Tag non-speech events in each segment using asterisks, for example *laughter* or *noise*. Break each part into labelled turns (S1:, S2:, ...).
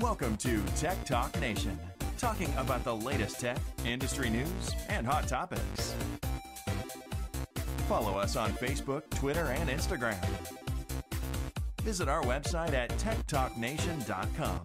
S1: Welcome to Tech Talk Nation, talking about the latest tech, industry news, and hot topics. Follow us on Facebook, Twitter, and Instagram. Visit our website at techtalknation.com.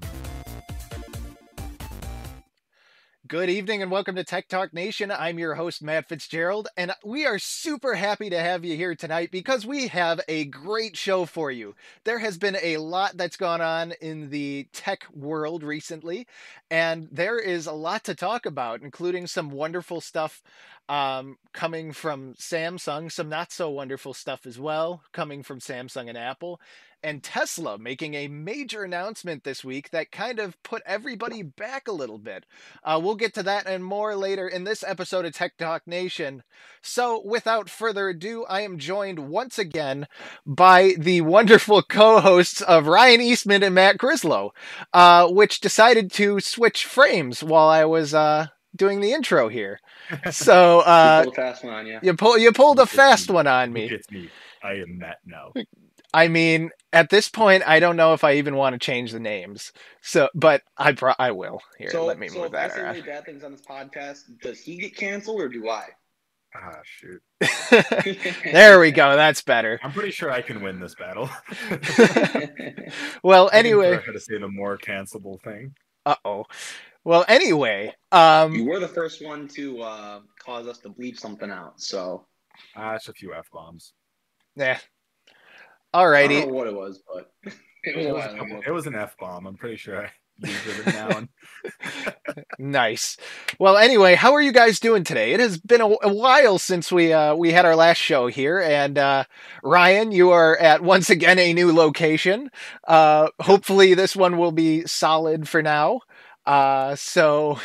S2: Good evening and welcome to Tech Talk Nation. I'm your host, Matt Fitzgerald, and we are super happy to have you here tonight because we have a great show for you. There has been a lot that's gone on in the tech world recently, and there is a lot to talk about, including some wonderful stuff um, coming from Samsung, some not so wonderful stuff as well, coming from Samsung and Apple, and Tesla making a major announcement this week that kind of put everybody back a little bit. Uh, we'll get to that and more later in this episode of Tech Talk Nation. So, without further ado, I am joined once again by the wonderful *laughs* co hosts of Ryan Eastman and Matt Grislow, uh, which decided to switch frames while I was. Uh, doing the intro here. *laughs* So uh,
S3: you pulled a fast one on you.
S2: You, pull, you pulled a fast one on me.
S4: It's me. I am Matt now. *laughs*
S2: I mean, at this point, I don't know if I even want to change the names. So, but I pro- I will. Here,
S3: So,
S2: let me
S3: so
S2: move
S3: if I
S2: that
S3: say
S2: around.
S3: really bad things on this podcast, does he get canceled or do I?
S4: Ah, shoot. *laughs* *laughs*
S2: there we go. That's better.
S4: I'm pretty sure I can win this battle. *laughs*
S2: Well, anyway.
S4: figure out how to say the more cancelable thing.
S2: Uh oh. Well, anyway. Um.
S3: you were the first one to uh, cause us to bleep something out, so
S4: Ah, it's a few f bombs.
S2: Yeah.
S3: I don't
S2: Alrighty.
S3: know what it was, but *laughs* it was,
S4: It was, a couple- it was an f bomb. I'm pretty sure I *laughs* used it now. *laughs*
S2: Nice. Well, anyway, how are you guys doing today? It has been a, a while since we uh, we had our last show here, and uh, Ryan, you are at once again a new location. Uh, hopefully, this one will be solid for now. Uh, so,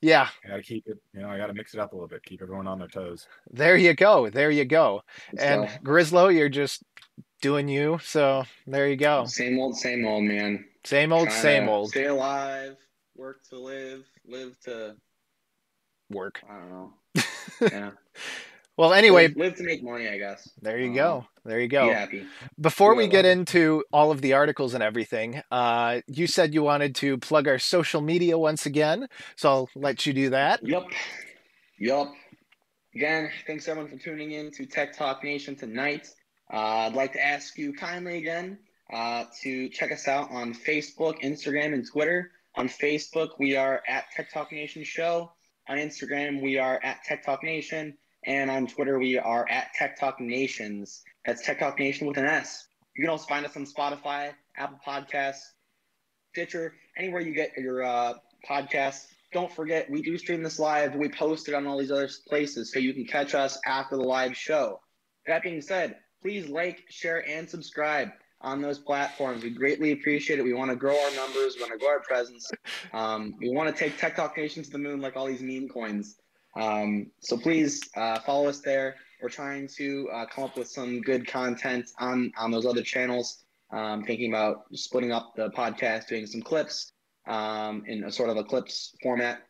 S2: yeah,
S4: I gotta keep it. You know, I gotta mix it up a little bit. Keep everyone on their toes.
S2: there you go. There you go. And
S3: So,
S2: Grislow, you're just doing you. So there you go.
S3: same old, same old, man.
S2: Same old,
S3: Trying
S2: same old
S3: Stay alive, work to live, live to
S2: work.
S3: I don't know. *laughs* Yeah.
S2: Well, anyway,
S3: live, to make money, I guess.
S2: there you
S3: Um,
S2: go. There you go.
S3: Be happy.
S2: Before we get into all of the articles and everything, uh, you said you wanted to plug our social media once again, so I'll let you do that.
S3: Yep. Yep. Again, thanks everyone for tuning in to Tech Talk Nation tonight. Uh, I'd like to ask you kindly again uh, to check us out on Facebook, Instagram, and Twitter. On Facebook, we are at Tech Talk Nation Show. On Instagram, we are at Tech Talk Nation. And on Twitter, we are at Tech Talk Nations. That's Tech Talk Nation with an S. You can also find us on Spotify, Apple Podcasts, Stitcher, anywhere you get your uh, podcasts. Don't forget, we do stream this live. We post it on all these other places, so you can catch us after the live show. That being said, please like, share, and subscribe on those platforms. We greatly appreciate it. We want to grow our numbers. We want to grow our presence. *laughs* Um, we want to take Tech Talk Nation to the moon like all these meme coins. Um, so please uh, follow us there. We're trying to uh, come up with some good content on on those other channels. Um, thinking about splitting up the podcast, doing some clips um, in a sort of a clips format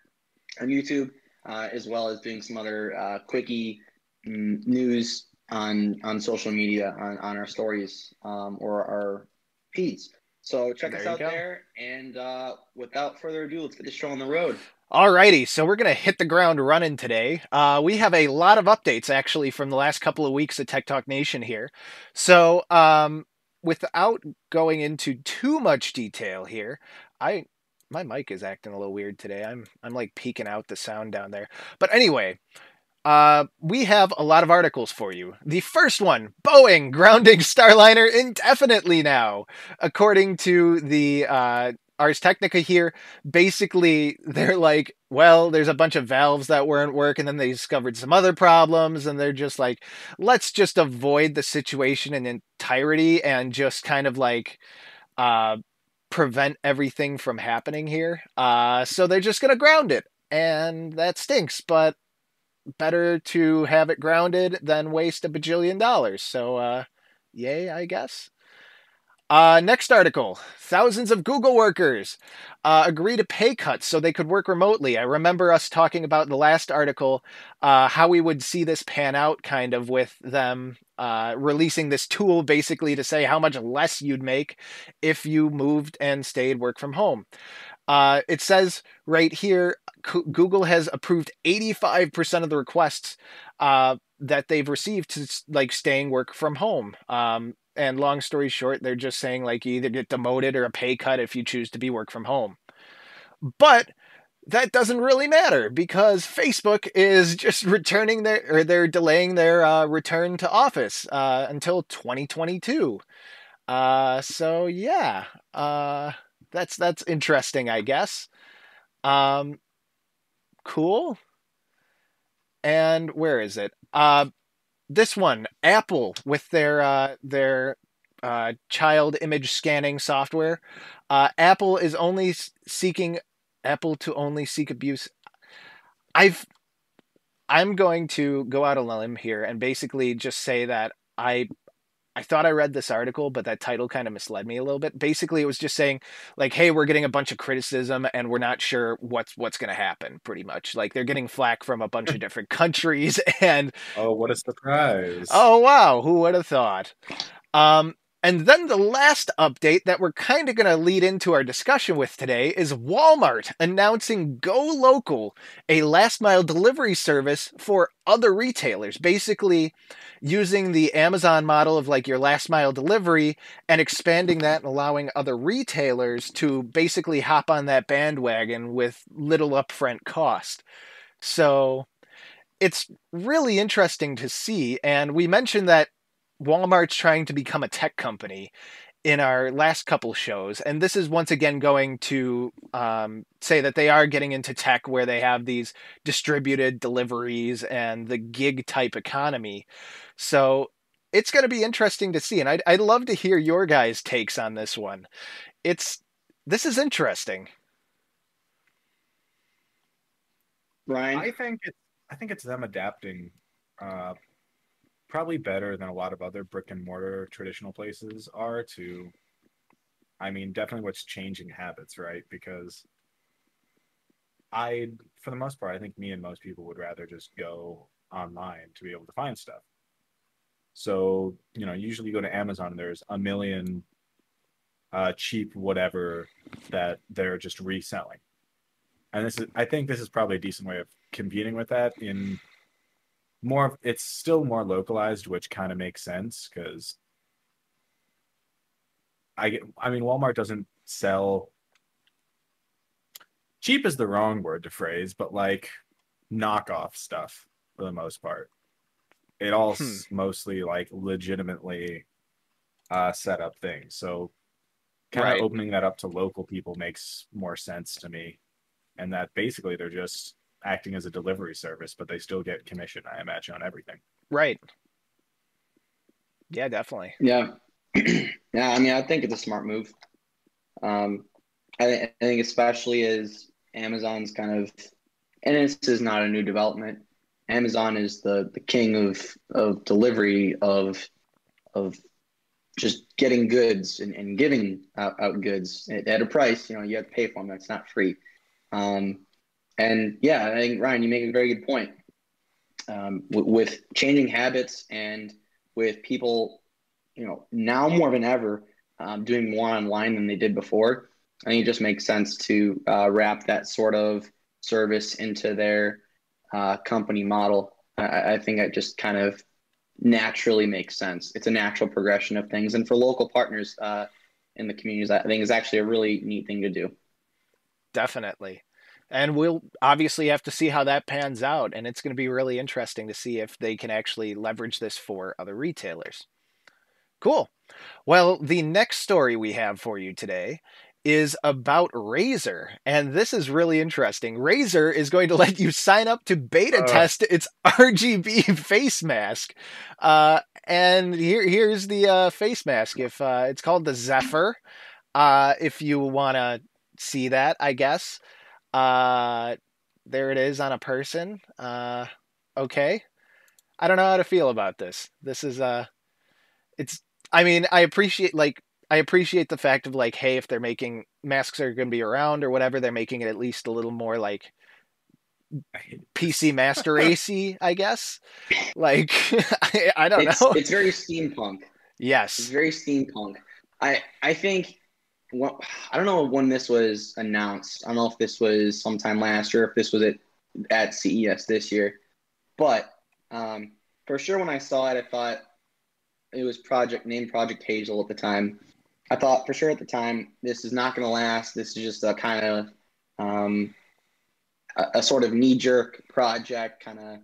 S3: on YouTube, uh, as well as doing some other uh, quickie mm, news on on social media on, on our stories um, or our feeds. So check
S2: There
S3: us out
S2: go.
S3: there, and uh, without further ado, let's get the show on the road.
S2: Alrighty, so we're gonna hit the ground running today. Uh, we have a lot of updates actually from the last couple of weeks at Tech Talk Nation here. So, um, without going into too much detail here, I my mic is acting a little weird today. I'm I'm like peaking out the sound down there. But anyway, uh, we have a lot of articles for you. The first one: Boeing grounding *laughs* Starliner indefinitely now, according to the uh, Ars Technica here basically they're like well there's a bunch of valves that weren't working and then they discovered some other problems and they're just like let's just avoid the situation in entirety and just kind of like uh prevent everything from happening here uh so they're just gonna ground it and that stinks but better to have it grounded than waste a bajillion dollars so uh yay i guess Uh, next article thousands of Google workers uh, agree to pay cuts so they could work remotely. I remember us talking about the last article uh, how we would see this pan out, kind of with them uh, releasing this tool basically to say how much less you'd make if you moved and stayed work from home. Uh, it says right here Google has approved 85% of the requests uh, that they've received to like staying work from home. Um, and long story short, they're just saying like you either get demoted or a pay cut if you choose to be work from home. But that doesn't really matter because Facebook is *laughs* just returning their or they're delaying their uh, return to office uh, until 2022. Uh, so yeah, uh, that's that's interesting, I guess. Um, cool. And where is it? Uh, this one, Apple, with their uh, their uh, child image scanning software. Uh, Apple is only seeking Apple to only seek abuse. I've I'm going to go out a limb here and basically just say that I I thought I read this article, but that title kind of misled me a little bit. Basically, it was just saying like, "Hey, we're getting a bunch of criticism, and we're not sure what's what's going to happen." Pretty much, like they're getting flack from a bunch of *laughs* different countries, *laughs* and
S4: oh, what a surprise!
S2: Oh wow, who would have thought? Um, and then the last update that we're kind of going to lead into our discussion with today is Walmart announcing Go Local, a last mile delivery service for other retailers, basically using the Amazon model of like your last mile delivery and expanding that and allowing other retailers to basically hop on that bandwagon with little upfront cost. So it's really interesting to see. And we mentioned that Walmart's trying to become a tech company in our last couple shows, and this is once again going to um, say that they are getting into tech where they have these distributed deliveries and the gig type economy. So it's going to be interesting to see, and I'd I'd love to hear your guys' takes on this one. It's this is interesting.
S3: Ryan,
S4: I think it's I think it's them adapting uh, probably better than a lot of other brick and mortar traditional places are to I mean, definitely what's changing habits, right? Because I, for the most part, I think me and most people would rather just go online to be able to find stuff. So, you know, usually you go to Amazon, and there's a million uh, cheap whatever that they're just reselling. And this is, I think this is probably a decent way of competing with that in more it's still more localized which kind of makes sense because i get i mean walmart doesn't sell cheap is the wrong word to phrase but like knockoff stuff for the most part it all hmm. mostly like legitimately uh set up things so kind of right. opening that up to local people makes more sense to me and that basically they're just acting as a delivery service, but they still get commission, I imagine, on everything.
S2: Right. Yeah, definitely.
S3: Yeah. *clears throat* yeah, I mean, I think it's a smart move. Um, I, th- I think especially as Amazon's kind of, and this is not a new development. Amazon is the, the king of, of delivery of of just getting goods and, and giving out, out goods at, a price. You know, you have to pay for them. That's not free. Um, and yeah, I think Ryan, you make a very good point. Um, with changing habits and with people, you know, now more than ever, um, doing more online than they did before. I think it just makes sense to uh, wrap that sort of service into their uh, company model. I, I think it just kind of naturally makes sense. It's a natural progression of things, and for local partners uh, in the communities, I think is actually a really neat thing to do.
S2: Definitely and we'll obviously have to see how that pans out and it's going to be really interesting to see if they can actually leverage this for other retailers cool well the next story we have for you today is about Razer, and this is really interesting. Razer is going to *laughs* let you sign up to beta uh. test its *laughs* RGB face mask. Uh, and here, here's the uh, face mask. If uh, it's called the Zephyr, uh, if you want to see that, I guess. Uh, there it is on a person. Uh, okay. I don't know how to feel about this. This is uh, it's. I mean, I appreciate like I appreciate the fact of like, hey, if they're making masks are going to be around or whatever, they're making it at least a little more like PC Master *laughs* AC, I guess. Like, *laughs* I, I don't
S3: it's,
S2: know.
S3: It's very steampunk.
S2: Yes,
S3: it's very steampunk. I I think. Well, I don't know when this was announced. I don't know if this was sometime last year, if this was at at CES this year, but um, for sure when I saw it, I thought it was project named Project Hazel at the time. I thought for sure at the time this is not going to last. This is just a kind of um, a, a, sort of knee jerk project, kind of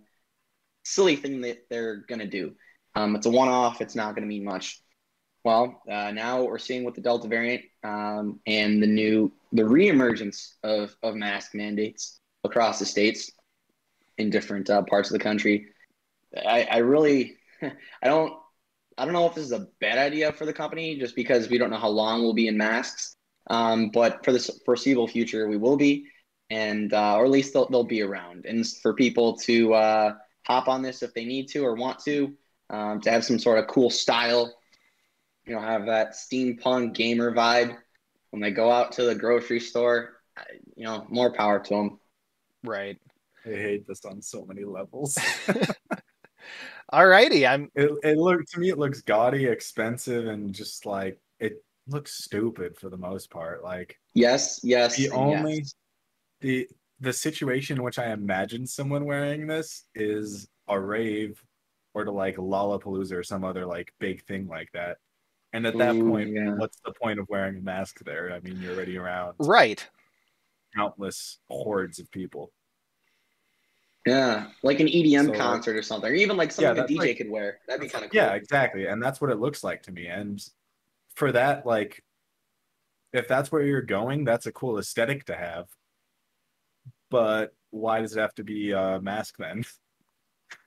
S3: silly thing that they're going to do. Um, it's a one off. It's not going to mean much. Well, uh, now we're seeing with the Delta variant um, and the new the reemergence of of mask mandates across the states in different uh, parts of the country. I, I really *laughs* I don't I don't know if this is a bad idea for the company just because we don't know how long we'll be in masks. Um, but for the foreseeable future, we will be, and uh, or at least they'll, they'll be around. And for people to uh, hop on this if they need to or want to, um, to have some sort of cool style, you know, have that steampunk gamer vibe when they go out to the grocery store. You know, more power to them.
S2: Right.
S4: I hate this on so many levels. *laughs* *laughs*
S2: Alrighty, I'm.
S4: It, it look to me. It looks gaudy, expensive, and just like it looks stupid for the most part. Like
S3: yes, yes.
S4: The only
S3: yes.
S4: the the situation in which I imagine someone wearing this is a rave or to like Lollapalooza or some other like big thing like that. And at that Ooh, point, yeah. what's the point of wearing a mask there? I mean, you're already around
S2: right
S4: countless hordes of people.
S3: Yeah, like an EDM so, concert or something, or even like something yeah, a DJ like, could wear. That'd be kind of cool.
S4: Yeah, exactly, and that's what it looks like to me. And for that, like, if that's where you're going, that's a cool aesthetic to have. But why does it have to be a mask then? *laughs*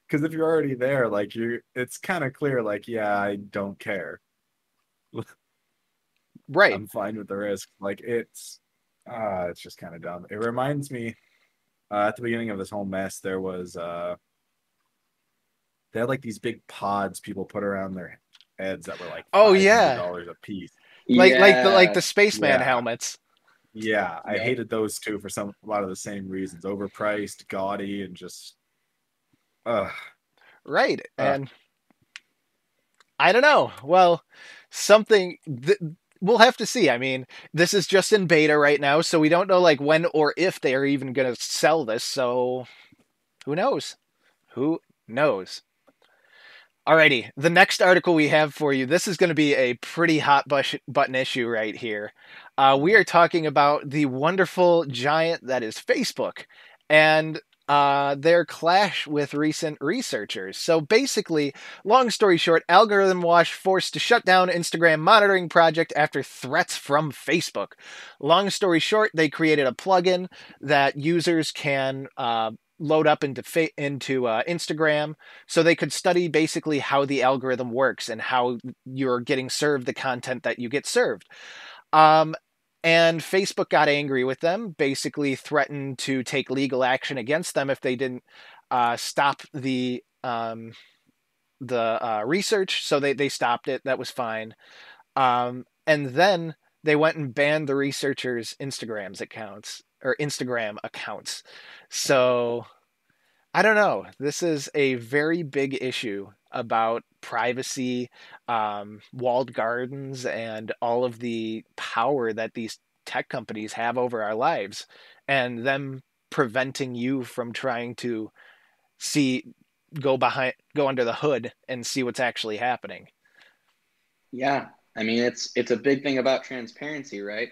S4: Because if you're already there, like you, it's kind of clear. Like, yeah, I don't care.
S2: Right.
S4: I'm fine with the risk. Like, it's, ah, uh, it's just kind of dumb. It reminds me uh, at the beginning of this whole mess, there was uh, they had like these big pods people put around their heads that were like
S2: oh yeah
S4: dollars a piece,
S2: like yeah. like the like the spaceman yeah. helmets.
S4: Yeah, I yeah. hated those too for some a lot of the same reasons. Overpriced, gaudy, and just uh
S2: right. Uh, and I don't know. Well, something th- we'll have to see. I mean, this is just in beta right now, so we don't know like when or if they are even going to sell this. So who knows? Who knows? Alrighty, the next article we have for you. This is going to be a pretty hot button issue right here. Uh, we are talking about the wonderful giant that is Facebook, and uh, their clash with recent researchers. So basically, long story short, Algorithm Watch forced to shut down Instagram monitoring project after threats from Facebook. Long story short, they created a plugin that users can uh, load up into fa- into uh, Instagram, so they could study basically how the algorithm works and how you're getting served the content that you get served. Um, and Facebook got angry with them, basically threatened to take legal action against them if they didn't uh, stop the um, the uh, research. So they they stopped it. That was fine. Um, and then they went and banned the researchers' Instagram's accounts or Instagram accounts. So I don't know. This is a very big issue about privacy, um, walled gardens, and all of the power that these tech companies have over our lives, and them preventing you from trying to see go behind go under the hood and see what's actually happening.
S3: Yeah. I mean it's it's a big thing about transparency right?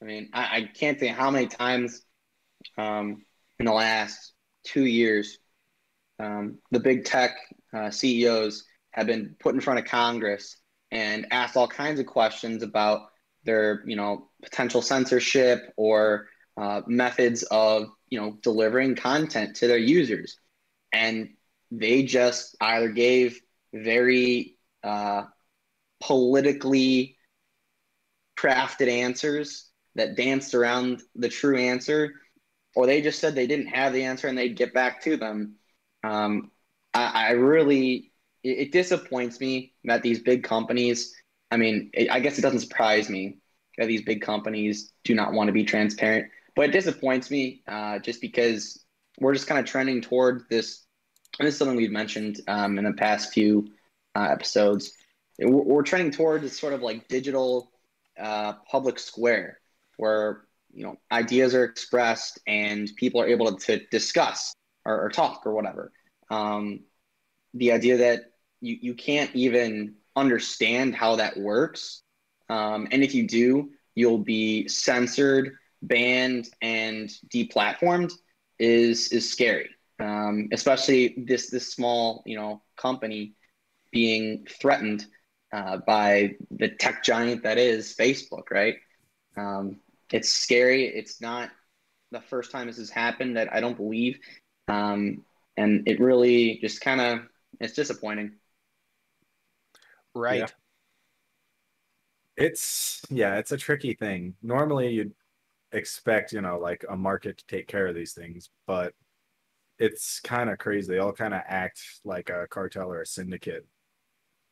S3: I mean i, I can't think how many times um, in the last two years um, the big tech uh, CEOs have been put in front of Congress and asked all kinds of questions about their, you know, potential censorship or uh, methods of, you know, delivering content to their users, and they just either gave very uh, politically crafted answers that danced around the true answer, or they just said they didn't have the answer and they'd get back to them. Um, I, I, really, it, it, disappoints me that these big companies I mean, it, I guess it doesn't surprise me that these big companies do not want to be transparent, but it disappoints me uh, just because we're just kind of trending toward this. And this is something we've mentioned um, in the past few uh, episodes. We're, we're, trending toward this sort of like digital uh, public square where you know ideas are expressed and people are able to, discuss or, or, talk or whatever. Um, the idea that you, you can't even understand how that works. Um, and if you do, you'll be censored, banned, and deplatformed is is scary. Um, especially this this small you know company being threatened uh, by the tech giant that is Facebook, right? Um, it's scary. It's not the first time this has happened that I don't believe, um, and it really just kind of it's disappointing.
S2: Right.
S4: Yeah. It's yeah, it's a tricky thing. Normally you'd expect, you know, like a market to take care of these things, but it's kind of crazy. They all kind of act like a cartel or a syndicate.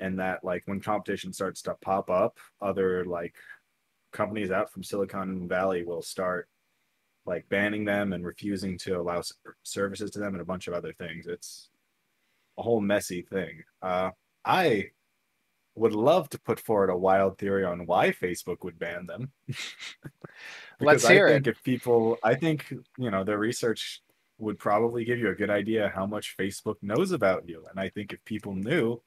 S4: And that like when competition starts to pop up, other like companies out from Silicon Valley will start like banning them and refusing to allow services to them and a bunch of other things. It's a whole messy thing. Uh, I would love to put forward a wild theory on why Facebook would ban them. *laughs*
S2: Let's hear
S4: I think
S2: it.
S4: if people, I think you know, their research would probably give you a good idea how much Facebook knows about you, and I think if people knew,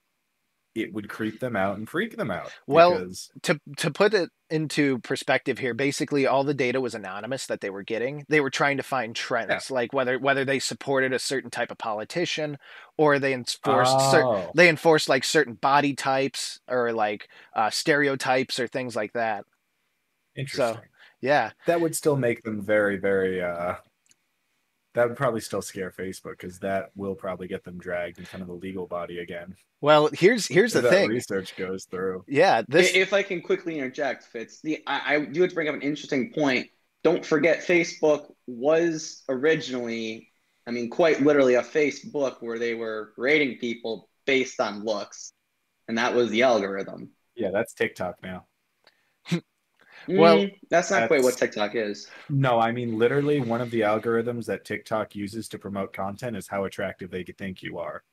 S4: it would creep them out and freak them out.
S2: Well,
S4: because...
S2: to to put it into perspective here, basically all the data was anonymous that they were getting. They were trying to find trends, yeah. like whether whether they supported a certain type of politician or they enforced oh. cer- they enforced like certain body types or like uh, stereotypes or things like that.
S4: Interesting.
S2: So, yeah,
S4: that would still make them very very uh that would probably still scare Facebook because that will probably get them dragged in front of the legal body again.
S2: Well, here's here's the thing.
S4: Research goes through.
S2: Yeah, this.
S3: If I can quickly interject, Fitz, the I, I do have to bring up an interesting point. Don't forget, Facebook was originally, I mean, quite literally a Facebook where they were rating people based on looks, and that was the algorithm.
S4: Yeah, that's TikTok now.
S2: Well,
S3: mm, that's not that's, quite what TikTok is.
S4: No, I mean literally one of the algorithms that TikTok uses to promote content is how attractive they think you are,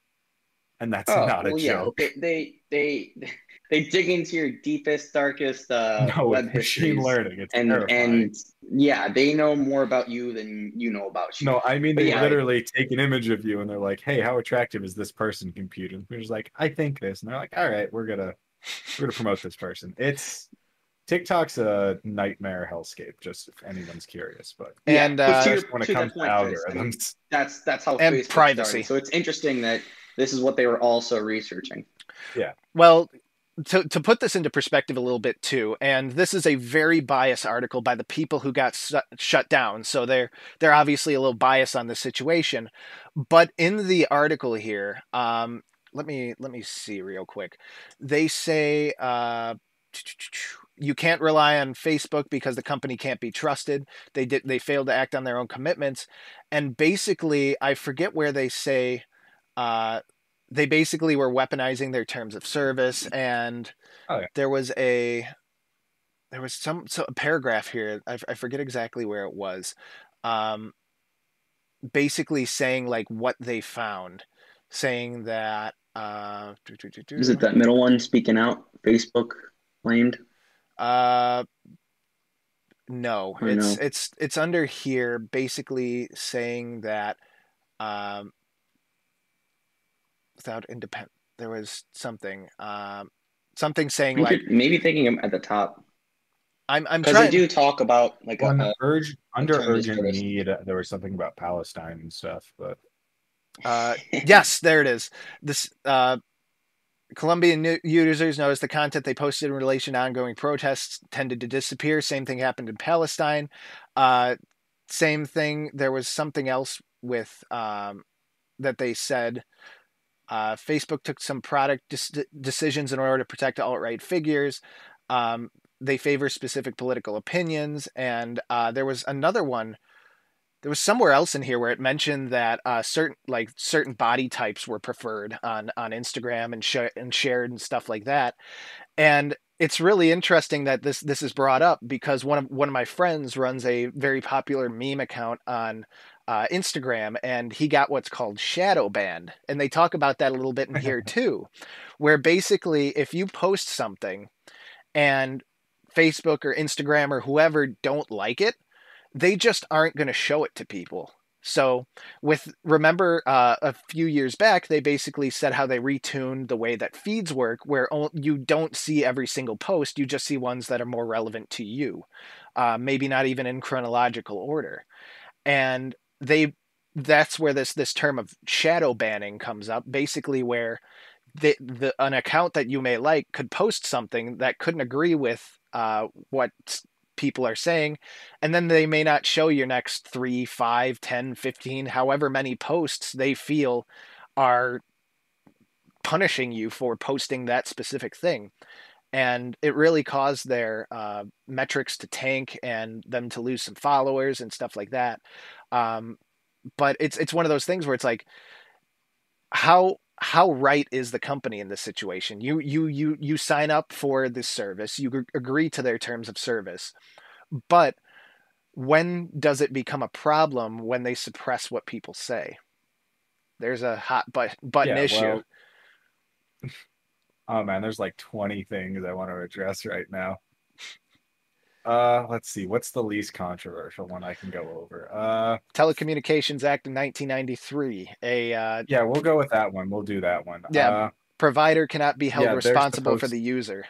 S4: and that's oh, not a well, joke.
S3: Yeah. They, they they *laughs* they dig into your deepest, darkest uh, *laughs*
S4: no,
S3: web
S4: machine learning. It's
S3: and
S4: terrifying.
S3: and yeah, they know more about you than you know about you.
S4: No, I mean they yeah, literally take an image of you and they're like, "Hey, how attractive is this person?" Computer, and you're just like, "I think this," and they're like, "All right, we're gonna." We're gonna promote this person. It's TikTok's a nightmare hellscape. Just if anyone's curious, but
S2: and uh,
S3: to,
S4: when it comes to algorithms,
S3: that's that's how
S2: and
S3: Facebook
S2: privacy.
S3: Started. So it's interesting that this is what they were also researching.
S4: Yeah.
S2: Well, to to put this into perspective a little bit too, and this is a very biased article by the people who got su- shut down. So they're they're obviously a little biased on the situation, but in the article here, um, let me let me see real quick. They say. Uh, you can't rely on Facebook because the company can't be trusted. They did they failed to act on their own commitments, and basically, I forget where they say. Uh, they basically were weaponizing their terms of service, and
S4: oh, yeah.
S2: there was a there was some so a paragraph here. I, I forget exactly where it was. Um, basically saying like what they found, saying that. Uh,
S3: Is it that middle one speaking out? Facebook claimed.
S2: Uh, no, it's no. it's it's under here, basically saying that um, without independent, there was something um, something saying like
S3: maybe thinking at the top.
S2: I'm I'm
S3: because
S2: trying.
S3: they do talk about like
S4: a, a, urge under urgent need. There was something about Palestine and stuff, but
S2: uh, yes, there it is. This uh, Colombian users noticed the content they posted in relation to ongoing protests tended to disappear. Same thing happened in Palestine. Uh, same thing. There was something else with um, that they said. Uh, Facebook took some product decisions in order to protect alt right figures. Um, they favor specific political opinions, and uh, there was another one there was somewhere else in here where it mentioned that uh, certain like certain body types were preferred on on Instagram and sh- and shared and stuff like that, and it's really interesting that this this is brought up because one of one of my friends runs a very popular meme account on uh, Instagram, and he got what's called shadow banned, and they talk about that a little bit in here *laughs* too, where basically if you post something and Facebook or Instagram or whoever don't like it, they just aren't going to show it to people. So, with remember uh, a few years back, they basically said how they retuned the way that feeds work, where you don't see every single post, you just see ones that are more relevant to you, uh, maybe not even in chronological order. And they that's where this this term of shadow banning comes up, basically where the, the an account that you may like could post something that couldn't agree with uh, what people are saying and then they may not show your next 3 five, ten, fifteen, however many posts they feel are punishing you for posting that specific thing. And it really caused their uh, metrics to tank and them to lose some followers and stuff like that. Um, but it's it's one of those things where it's like how how right is the company in this situation? You you you you sign up for this service, you agree to their terms of service, but when does it become a problem when they suppress what people say? There's a hot but- button yeah, issue. Well, *laughs*
S4: oh man, there's like 20 things I want to address right now. Uh, let's see. What's the least controversial one I can go over? Uh,
S2: Telecommunications Act of 1993. A uh,
S4: yeah, we'll go with that one. We'll do that one.
S2: Yeah, uh, provider cannot be held yeah, responsible for the user.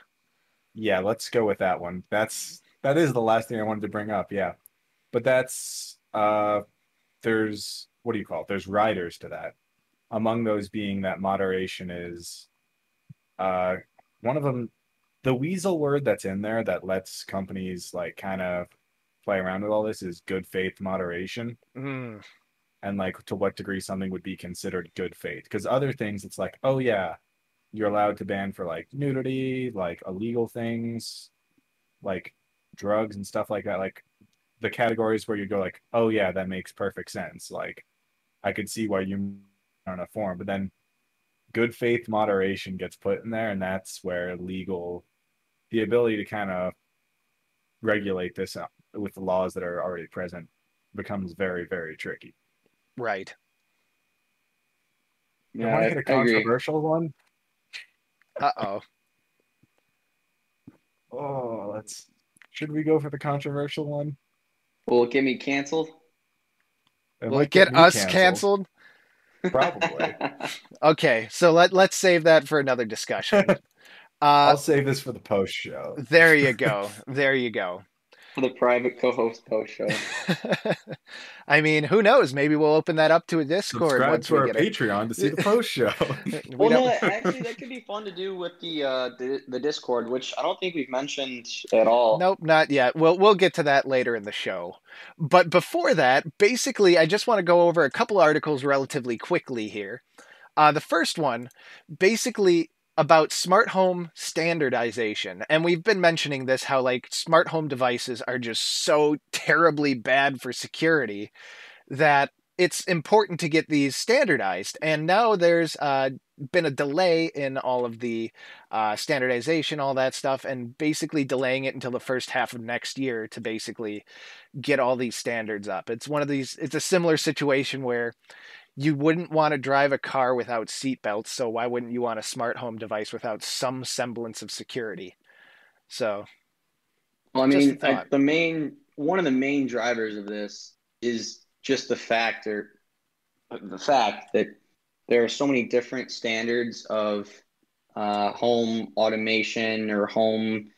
S4: Yeah, let's go with that one. That's that is the last thing I wanted to bring up. Yeah, but that's uh, there's what do you call it? There's riders to that. Among those being that moderation is uh, one of them the weasel word that's in there that lets companies like kind of play around with all this is good faith moderation.
S2: Mm.
S4: And like to what degree something would be considered good faith. Because other things, it's like, oh yeah, you're allowed to ban for like nudity, like illegal things, like drugs and stuff like that. Like the categories where you go like, oh yeah, that makes perfect sense. Like I could see why you are on a form, but then good faith moderation gets put in there, and that's where legal the ability to kind of regulate this with the laws that are already present becomes very, very tricky.
S2: Right.
S4: Yeah, I want to hit a controversial one.
S2: Uh oh.
S4: Oh, let's. Should we go for the controversial one?
S3: Will it get me canceled?
S2: It Will it get, get us canceled?
S4: canceled? Probably. *laughs*
S2: okay, so let let's save that for another discussion. *laughs*
S4: Uh, I'll save this for the post show.
S2: There you go. *laughs* there you go.
S3: For the private co-host post show. *laughs*
S2: I mean, who knows? Maybe we'll open that up to a Discord.
S4: Subscribe once to our Patreon it. to see the post show. *laughs*
S3: well, no, actually, that could be fun to do with the, uh, the the Discord, which I don't think we've mentioned at all.
S2: Nope, not yet. We'll we'll get to that later in the show. But before that, basically, I just want to go over a couple articles relatively quickly here. Uh, the first one basically about smart home standardization. And we've been mentioning this how like smart home devices are just so terribly bad for security that it's important to get these standardized. And now there's uh, been a delay in all of the uh, standardization, all that stuff, and basically delaying it until the first half of next year to basically get all these standards up. It's one of these, it's a similar situation where you wouldn't want to drive a car without seatbelts, so why wouldn't you want a smart home device without some semblance of security? So,
S3: well, I mean, I, the main one of the main drivers of this is just the fact or the fact that there are so many different standards of uh, home automation or home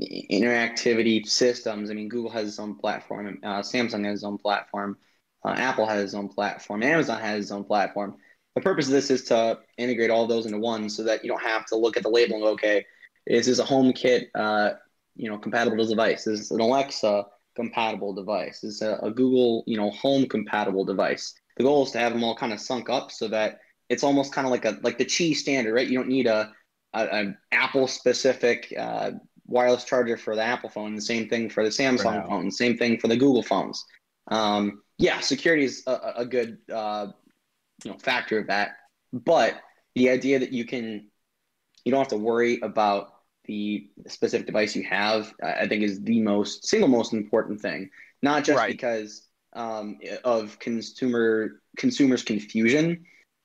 S3: interactivity systems. I mean, Google has its own platform, uh, Samsung has its own platform. Uh, Apple has its own platform. Amazon has its own platform. The purpose of this is to integrate all those into one, so that you don't have to look at the label and go, okay, is this a HomeKit, uh, you know, compatible device? Is an Alexa compatible device? Is a, a Google, you know, Home compatible device? The goal is to have them all kind of sunk up so that it's almost kind of like a like the Qi standard, right? You don't need a, a, Apple specific uh, wireless charger for the Apple phone. The same thing for the Samsung phone. Same thing for the Google phones. Um, yeah, security is a, a good uh, you know factor of that. But the idea that you can you don't have to worry about the specific device you have, I think is the most single most important thing. Not just
S2: Right.
S3: because um, of consumer consumers confusion,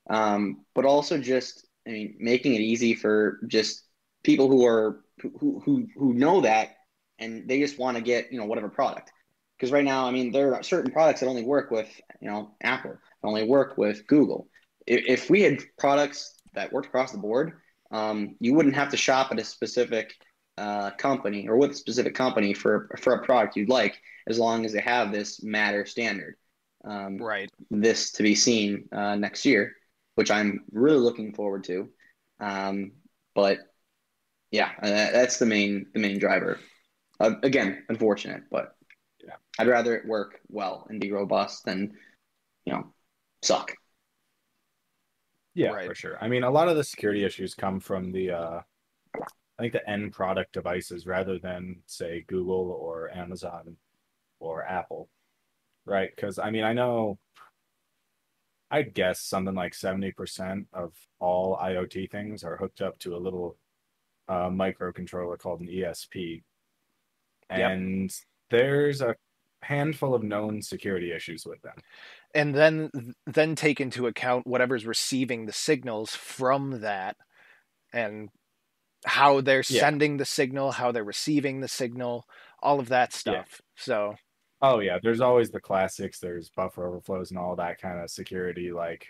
S3: um, but also just I mean making it easy for just people who are who who who know that and they just want to get you know whatever product. Because right now, I mean, there are certain products that only work with you know Apple, only work with Google. If, if we had products that worked across the board, um, you wouldn't have to shop at a specific uh, company or with a specific company for for a product you'd like, as long as they have this Matter standard. Um,
S2: Right.
S3: this to be seen uh, next year, which I'm really looking forward to. Um, but yeah, uh, that's the main the main driver. Uh, again, unfortunate, but
S4: Yeah.
S3: I'd rather it work well and be robust than you know suck.
S4: Yeah,
S2: Right.
S4: for sure. I mean, a lot of the security issues come from the, uh, I think the end product devices rather than say Google or Amazon or Apple, right? Because I mean, I know, I'd guess something like 70% of all IoT things are hooked up to a little uh, microcontroller called an ESP.
S2: Yep.
S4: There's a handful of known security issues with them.
S2: and then then take into account whatever's receiving the signals from that and how they're
S4: Yeah.
S2: sending the signal how they're receiving the signal all of that stuff so
S4: Oh yeah, there's always the classics. There's buffer overflows and all that kind of security like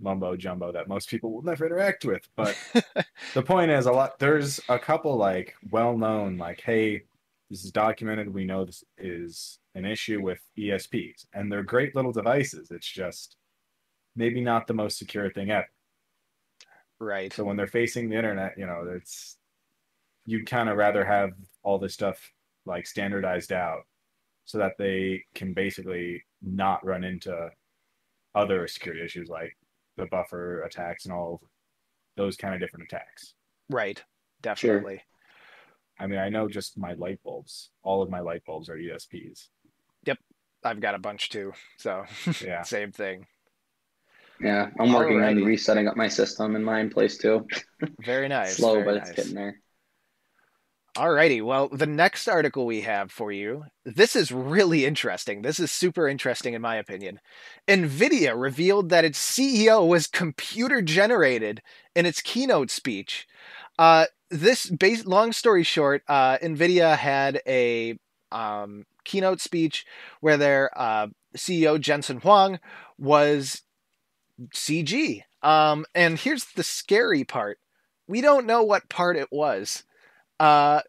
S4: mumbo jumbo that most people will never interact with. But *laughs* the point is a lot there's a couple like well known like hey, this is documented, we know this is an issue with ESPs and they're great little devices. It's just maybe not the most secure thing ever.
S2: right
S4: So when they're facing the internet, you know, it's you'd kind of rather have all this stuff like standardized out so that they can basically not run into other security issues like the buffer attacks and all of those kind of different attacks.
S2: right definitely
S4: I mean, I know just my light bulbs, all of my light bulbs are ESPs. Yep.
S2: I've got a bunch too so *laughs*
S4: Yeah.
S2: same thing
S3: Yeah, I'm working on resetting up my system in my place too. *laughs*
S2: very nice
S3: Slow,
S2: very
S3: but
S2: nice.
S3: it's getting there.
S2: Alrighty, well, the next article we have for you, this is really interesting. This is super interesting, in my opinion. NVIDIA revealed that its CEO was computer generated in its keynote speech. Uh, this, base, long story short, uh, NVIDIA had a um, keynote speech where their uh, CEO, Jensen Huang, was CG. Um, and here's the scary part we don't know what part it was. Uh,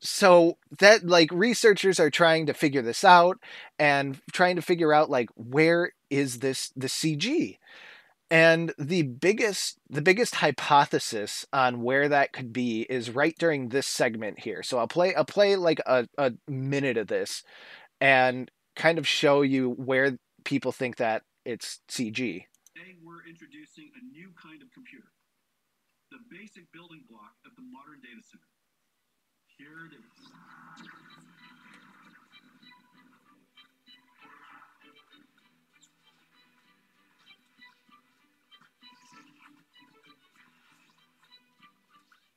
S2: so that like researchers are trying to figure this out and trying to figure out like where is this the CG? And the biggest the biggest hypothesis on where that could be is right during this segment here. So I'll play I'll play like a, a minute of this and kind of show you where people think that it's CG.
S5: Today, we're introducing a new kind of computer, the basic building block of the modern data center. Here it is.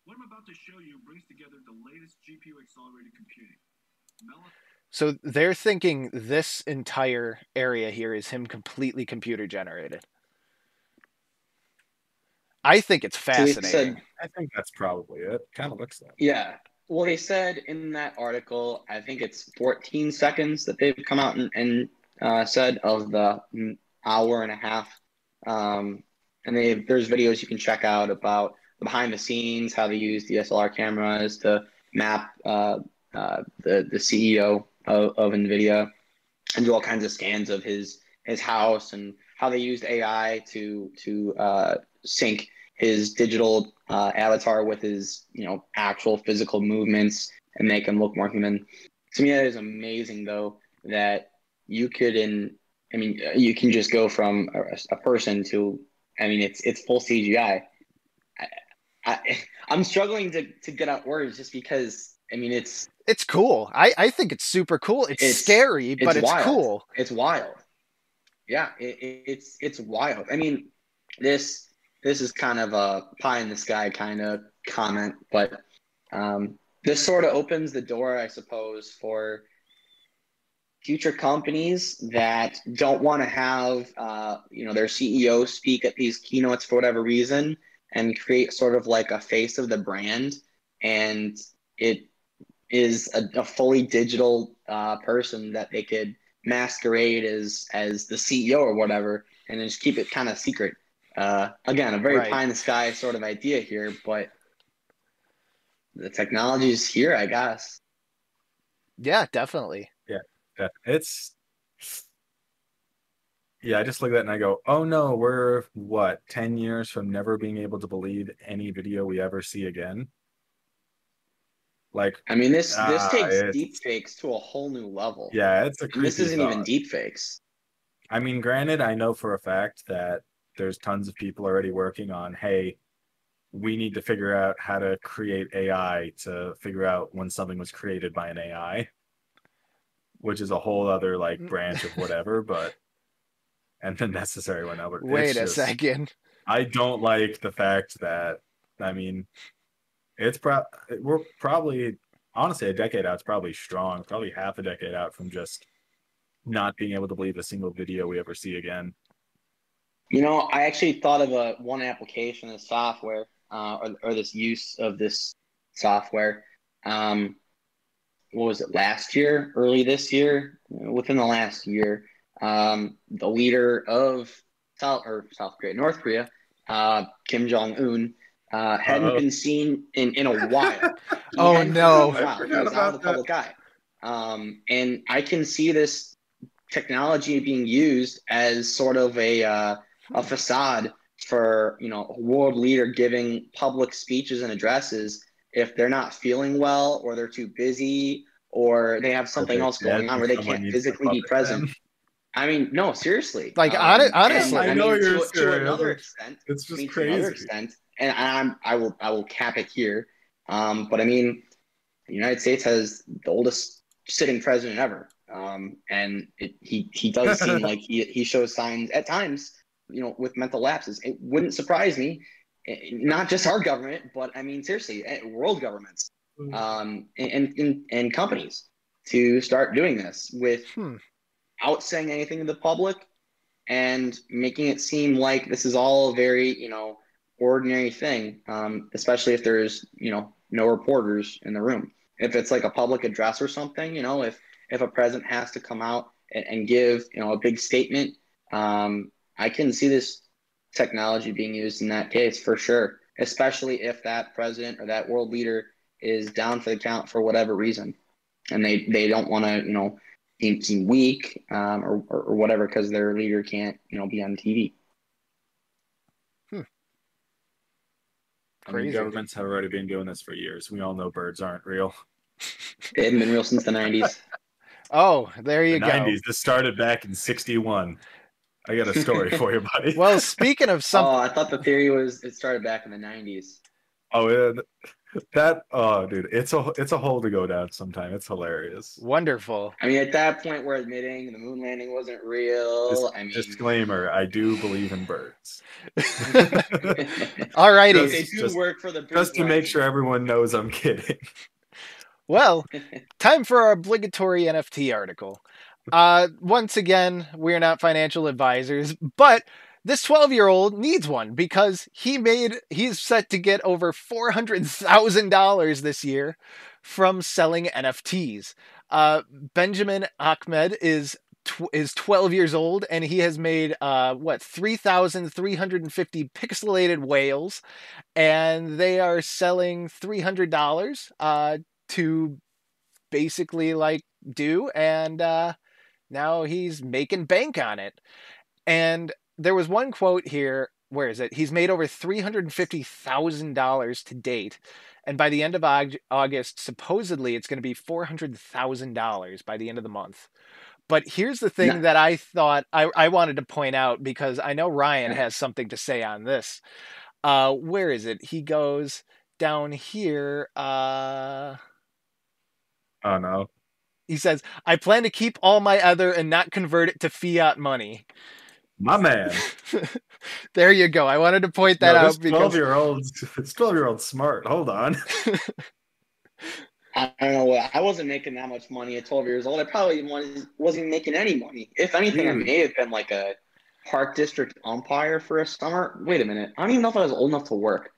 S5: What I'm about to show you brings together the latest GPU accelerated computing. Mel-
S2: So they're thinking this entire area here is him completely computer generated. I think it's
S3: So
S2: fascinating.
S3: said,
S4: I think that's probably it. Kind of looks like.
S3: yeah. Well, they said in that article, I think it's 14 seconds that they've come out and, and uh, said of the mm, hour and a half. Um, and they there's videos you can check out about behind the scenes, how they use DSLR cameras to map uh, uh, the the CEO of, of NVIDIA and do all kinds of scans of his his house and how they used AI to to uh, sync his digital uh, avatar with his you know actual physical movements and make him look more human. To me, that is amazing though that you could in I mean you can just go from a, a person to I mean it's it's full CGI. I, *laughs* I'm struggling to, to get out words just because I mean it's
S2: It's cool. I, I think it's super cool. It's,
S3: It's-
S2: scary, but it's
S3: wild.
S2: cool.
S3: It's wild. Yeah, it, it, it's it's wild. I mean, this this is kind of a pie in the sky kind of comment, but Um, this sort of opens the door, I suppose, for future companies that don't want to have uh, you know their CEO speak at these keynotes for whatever reason and create sort of like a face of the brand, and it is a, a fully digital uh, person that they could masquerade as as the CEO or whatever, and then just keep it kind of secret. Uh, again, a very
S2: Right.
S3: pie in the sky sort of idea here, but the technology is here, I guess.
S2: Yeah, definitely.
S4: Yeah, it's yeah. I just look at that and I go, "Oh no, we're what ten years from never being able to believe any video we ever see again." Like,
S3: I mean, this this
S4: Ah,
S3: takes deep fakes to a whole new level.
S4: yeah, it's a
S3: And
S4: creepy
S3: this isn't even deep fakes.
S4: I mean, granted, I know for a fact that there's tons of people already working on, hey, we need to figure out how to create AI to figure out when something was created by an AI, which is a whole other like branch of *laughs* whatever, but and the necessary one. Now, but it's
S2: Wait a
S4: just-
S2: second.
S4: I don't like the fact that I mean, it's pro we're probably honestly a decade out. It's probably strong, probably half a decade out from just not being able to believe a single video we ever see again.
S3: You know, I actually thought of a one application of software, uh, or, or this use of this software. Um, what was it last year? Early this year? Within the last year, um, the leader of South or South Korea, North Korea, uh, Kim Jong Un, uh, hadn't
S4: Uh-oh.
S3: been seen in in a while. *laughs*
S2: Oh, no.
S3: seen in a while.
S4: I
S3: He was out of the public eye. Um, and I can see this technology being used as sort of a uh, a facade for you know a world leader giving public speeches and addresses if they're not feeling well or they're too busy or they have something else going on where they can't physically be present.
S4: Them.
S3: I mean, no, seriously.
S2: Like,
S3: Um,
S2: hon- honestly.
S3: I,
S4: I know
S3: mean,
S4: you're
S3: to, to another extent,
S4: It's
S3: I
S4: just
S3: mean, to another
S4: crazy.
S3: extent, and I'm I will I will cap it here. Um, but I mean, the United States has the oldest sitting president ever, um, and it, he he does seem *laughs* like he he shows signs at times, you know, with mental lapses. It wouldn't surprise me, eh, not just our government, but I mean seriously, eh, world governments, um, and and and companies to start doing this with
S2: Hmm.
S3: Out saying anything to the public and making it seem like this is all a very you know ordinary thing um, especially if there's you know no reporters in the room. If it's like a public address or something you know if if a president has to come out and, and give you know a big statement um, i can see this technology being used in that case for sure especially if that president or that world leader is down for the count for whatever reason. And they they don't want to you know seem, seem weak um, or, or, or whatever because their leader can't you know be on TV.
S4: I mean, governments have already been doing this for years. We all know birds aren't real. *laughs*
S3: They haven't been real since the '90s. *laughs*
S2: Oh, there you
S4: the
S2: go.
S4: 90s. This started back in 61. I got a story for you, buddy. *laughs*
S2: Well, speaking of something, oh,
S3: I thought the theory was it started back in the '90s.
S4: Oh, yeah, that oh, dude, it's a it's a hole to go down sometime. It's hilarious.
S2: wonderful.
S3: I mean, at that point, we're admitting the moon landing wasn't real.
S4: Dis-
S3: I mean,
S4: Disclaimer: I do believe in birds. *laughs*
S2: Alrighty.
S3: they
S4: Just-
S3: do
S4: just-
S3: work for the
S4: Just to make sure everyone knows I'm kidding. *laughs*
S2: Well, *laughs* time for our obligatory NFT article. Uh, once again, we're not financial advisors, but this 12 year old needs one because he made, he's set to get over $400,000 this year from selling NFTs. Uh, Benjamin Ahmed is tw- is 12 years old and he has made uh what 3350 pixelated whales and they are selling $300 uh to basically like do and uh now he's making bank on it and there was one quote here where is it he's made over $350,000 to date and by the end of August supposedly it's going to be $400,000 by the end of the month but here's the thing
S3: No.
S2: that I thought I, I wanted to point out because I know Ryan has something to say on this. Uh, where is it? He goes down here. Uh,
S4: Oh no.
S2: he says, I plan to keep all my other and not convert it to fiat money.
S4: My man. *laughs*
S2: there you go. I wanted to point that
S4: No,
S2: out because
S4: twelve year old this twelve year old smart. Hold on. *laughs*
S3: I don't know. what- I wasn't making that much money at 12 years old. I probably was, wasn't making any money. If anything, I may have been like a park district umpire for a summer. Wait a minute. I don't even know if I was old enough to work.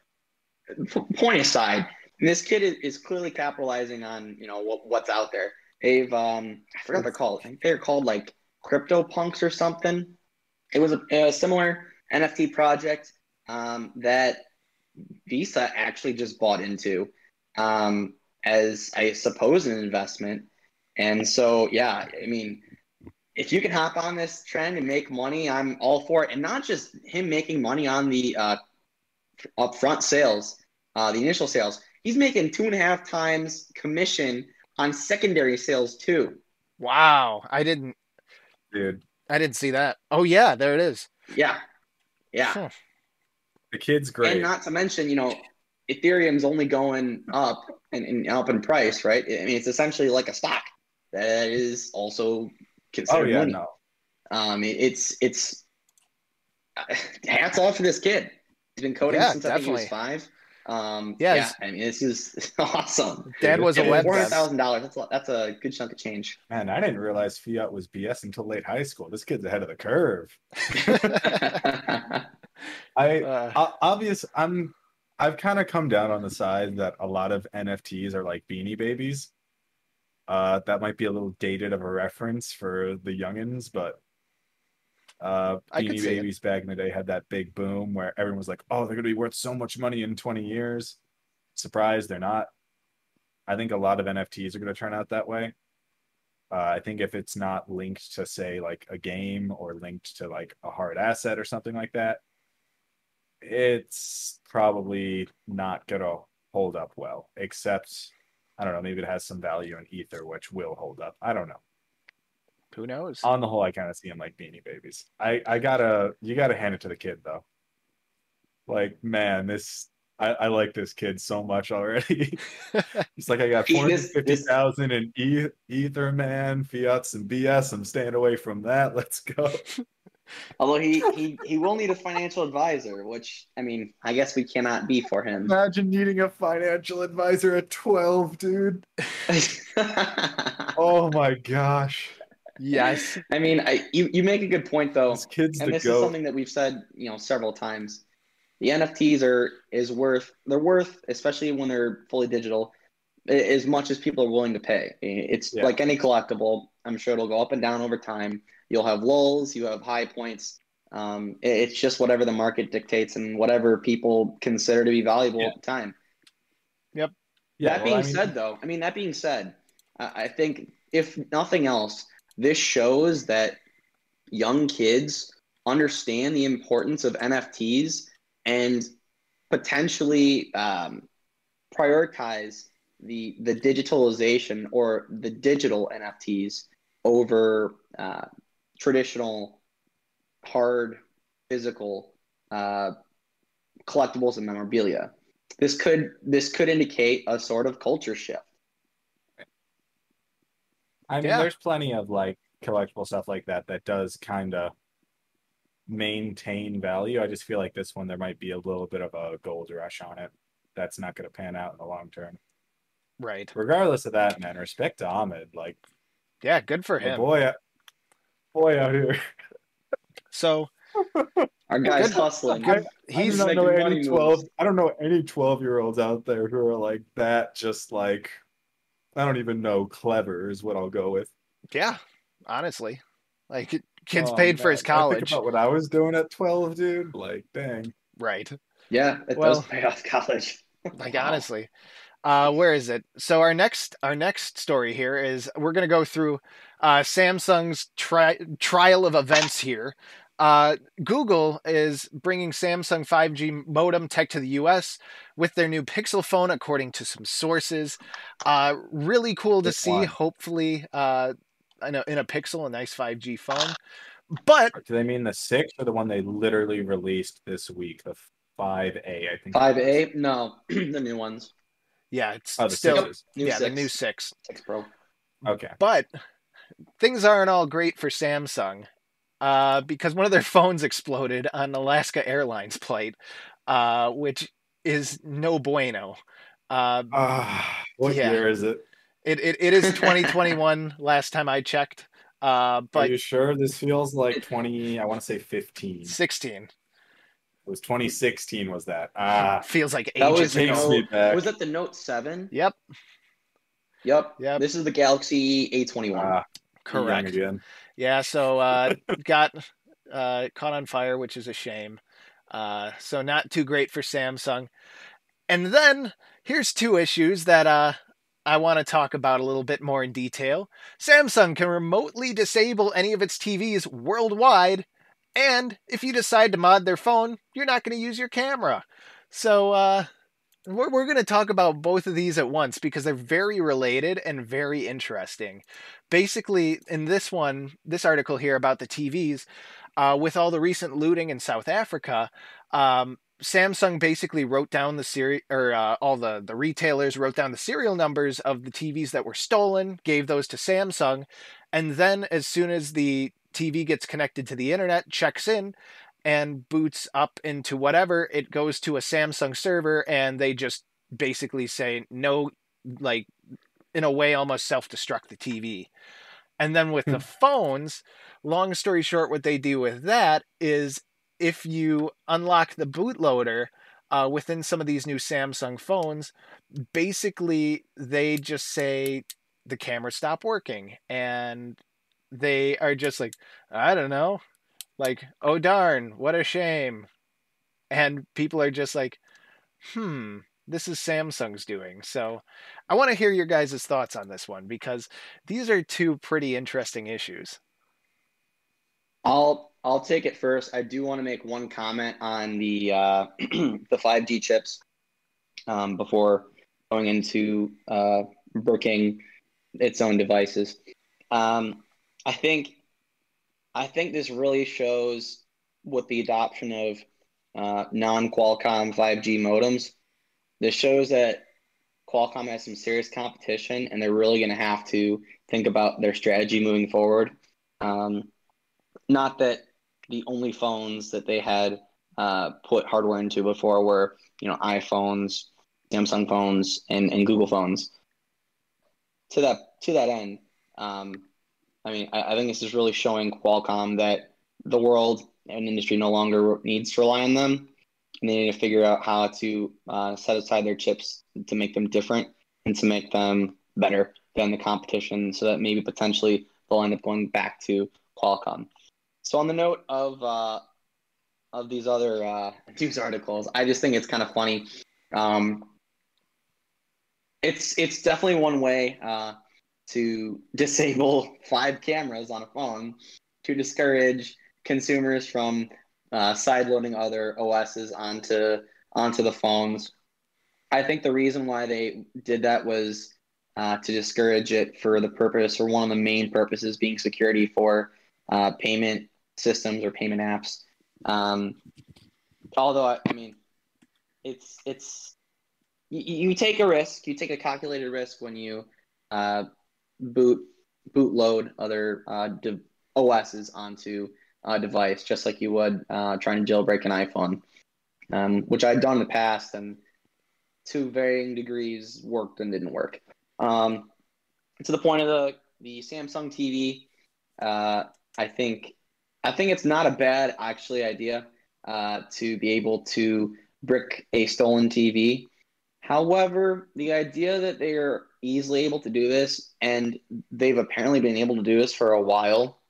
S3: P- point aside, this kid is, is clearly capitalizing on you know what, what's out there. They've um I forgot what they're called. I think they're called like crypto punks or something. It was a, a similar NFT project um, that Visa actually just bought into um, as I suppose an investment. And so yeah, I mean, if you can hop on this trend and make money, I'm all for it. And not just him making money on the uh, upfront sales, uh, the initial sales. He's making two and a half times commission on secondary sales too.
S2: Wow, I didn't
S4: Dude,
S2: I didn't see that. Oh yeah, there it is.
S3: Yeah, yeah.
S2: Huh.
S4: the kid's great.
S3: And not to mention, you know, Ethereum's only going up and, and up in price, right? I mean, it's essentially like a stock that is also
S4: oh
S3: considered
S4: yeah,
S3: money.
S4: no.
S3: Um, it- it's it's *laughs* hats off to this kid. He's been coding
S2: Yeah,
S3: since I think he was five. Um,
S2: Yeah,
S3: yeah, I mean, this is *laughs* awesome.
S2: Dad was a
S4: Yeah,
S2: web
S3: Four hundred
S2: dev.
S3: thousand dollars. That's a, that's a good chunk of change.
S4: Man, I didn't realize fiat was BS until late high school. This kid's ahead of the curve. *laughs* I
S2: Uh,
S4: obvious I'm I've kind of come down on the side that a lot of NFTs are like beanie babies. Uh that might be a little dated of a reference for the youngins, but uh beanie
S2: see it.
S4: babies back in the day had that big boom where everyone was like, "Oh, they're going to be worth so much money in 20 years." Surprise, they're not. I think a lot of NFTs are going to turn out that way. Uh, I think if it's not linked to say like a game or linked to like a hard asset or something like that, it's probably not gonna hold up well. Except I don't know, maybe it has some value in ether, which will hold up. I don't know.
S2: Who knows?
S4: On the whole, I kind of see them like beanie babies. I I gotta you gotta hand it to the kid though. Like man, this I, I like this kid so much already. *laughs* He's like, I got
S3: He-
S4: four hundred
S3: this-
S4: fifty
S3: this-
S4: thousand in e- ether, man. Fiat's and BS. I'm staying away from that. *laughs* Let's go.
S3: Although he, he he will need a financial advisor, which I mean, I guess we cannot be for him.
S4: Imagine needing a financial advisor at twelve, dude. *laughs* Oh my gosh,
S2: yes. *laughs*
S3: I mean, I, you you make a good point though,
S4: this kid's
S3: and this is something that we've said, you know, several times. The NFTs are is worth they're worth, especially when they're fully digital, as much as people are willing to pay. It's
S4: Yeah.
S3: like any collectible. I'm sure it'll go up and down over time. You'll have lulls, you have high points. Um, it- it's just whatever the market dictates and whatever people consider to be valuable
S4: Yeah.
S3: at the time.
S4: Yeah,
S3: that
S4: well,
S3: being
S4: I mean,
S3: said, though, I mean, that being said, I, I think if nothing else, this shows that young kids understand the importance of NFTs and potentially um, prioritize the the digitalization or the digital NFTs over uh, traditional hard physical uh, collectibles and memorabilia. This could this could indicate a sort of culture shift.
S4: I mean,
S2: Yeah.
S4: there's plenty of like collectible stuff like that that does kind of maintain value. I just feel like this one there might be a little bit of a gold rush on it. That's not going to pan out in the long term.
S2: Right.
S4: Regardless of that, man, respect to Ahmed. Like,
S2: Yeah, good for him.
S4: boy, boy out here.
S2: So
S3: Our guys
S2: Good-
S3: hustling.
S4: I,
S2: he's
S4: I don't know
S3: making
S4: any
S3: money
S4: twelve.
S3: moves.
S4: I don't know any twelve-year-olds out there who are like that. Just like, I don't even know. Clever is what I'll go with.
S2: yeah, honestly, like kid's
S4: Oh,
S2: paid for
S4: man.
S2: his
S4: I think
S2: college.
S4: about what I was doing at twelve, dude. Like, dang.
S2: Right.
S3: Yeah, it
S2: Well-
S3: does pay off college. *laughs*
S2: Like honestly. Uh, where is it? So our next our next story here is we're gonna go through uh, Samsung's tri- trial of events here. Uh, Google is bringing Samsung 5G modem tech to the U.S. with their new Pixel phone, according to some sources. Uh, really cool to see.
S4: one?
S2: Hopefully, uh, in a, in a Pixel, a nice 5G phone. But
S4: Do they mean the six or the one they literally released this week? The five A, I think.
S3: Five A? No, *clears throat* the new ones.
S2: yeah, it's
S4: Oh, the
S2: still
S4: sixes.
S3: New
S2: yeah
S3: six.
S2: the new six.
S3: Six Pro.
S4: Okay.
S2: But things aren't all great for Samsung uh, because one of their *laughs* phones exploded on an Alaska Airlines flight, uh, which is no bueno. Uh,
S4: What
S2: Yeah.
S4: year is it?
S2: It it, it is *laughs* 2021 last time I checked. Uh,
S4: Are you sure this feels like 20? I want to say 15. It
S2: 16
S4: was 2016. Was that? *laughs* Ah,
S2: feels like
S3: That was
S2: ages
S3: the
S4: takes me back.
S3: Was that the Note Seven?
S2: Yep,
S3: Yep.
S2: Yep.
S3: This is the Galaxy A21.
S4: Ah, young
S2: correct.
S4: again.
S2: Yeah, so uh, *laughs* got uh, caught on fire, which is a shame. Uh, so not too great for Samsung. And then here's two issues that uh, I want to talk about a little bit more in detail. Samsung can remotely disable any of its TVs worldwide, and if you decide to mod their phone, you're not going to use your camera. So uh, we're, we're going to talk about both of these at once because they're very related and very interesting. Basically in this one this article here about the tvs uh, with all the recent looting in south africa um, samsung basically wrote down the seri- or uh, all the, the retailers wrote down the serial numbers of the tvs that were stolen gave those to samsung and then as soon as the tv gets connected to the internet checks in and boots up into whatever it goes to a samsung server and they just basically say no like in a way almost self-destruct the TV. And then with the phones, long story short, what they do with that is if you unlock the bootloader uh, within some of these new Samsung phones, basically they just say the camera stopped working, and they are just like, I don't know, like oh darn, what a shame, and people are just like, hmm, this is Samsung's doing. So I want to hear your guys' thoughts on this one because these are two pretty interesting issues.
S3: I'll I'll take it first. I do want to make one comment on the uh, *clears throat* the 5G chips um, before going into uh, bricking its own devices. Um, I think I think this really shows what the adoption of uh, non-Qualcomm 5G modems. This shows that Qualcomm has some serious competition, and they're really going to have to think about their strategy moving forward. Um, not that the only phones that they had uh, put hardware into before were, you know, iPhones, Samsung phones, and, and Google phones. To that to that end, um, I mean, I, I think this is really showing Qualcomm that the world and industry no longer needs to rely on them, and they need to figure out how to uh, set aside their chips to make them different and to make them better than the competition, so that maybe potentially they'll end up going back to Qualcomm. So on the note of uh, of these other uh, news articles, I just think it's kind of funny. Um, it's it's definitely one way uh, to disable *laughs* five cameras on a phone to discourage consumers from uh, sideloading other OSs onto onto the phones. I think the reason why they did that was uh, to discourage it for the purpose, or one of the main purposes, being security for uh, payment systems or payment apps. Um, although I, I mean, it's it's you, you take a risk, you take a calculated risk when you uh, boot bootload other uh, de- OSs onto a device, just like you would uh, trying to jailbreak an iPhone, um, which I've done in the past and to varying degrees worked and didn't work. Um, to the point of the the Samsung TV, uh, I think I think it's not a bad actually idea uh, to be able to brick a stolen TV. However, the idea that they are easily able to do this, and they've apparently been able to do this for a while,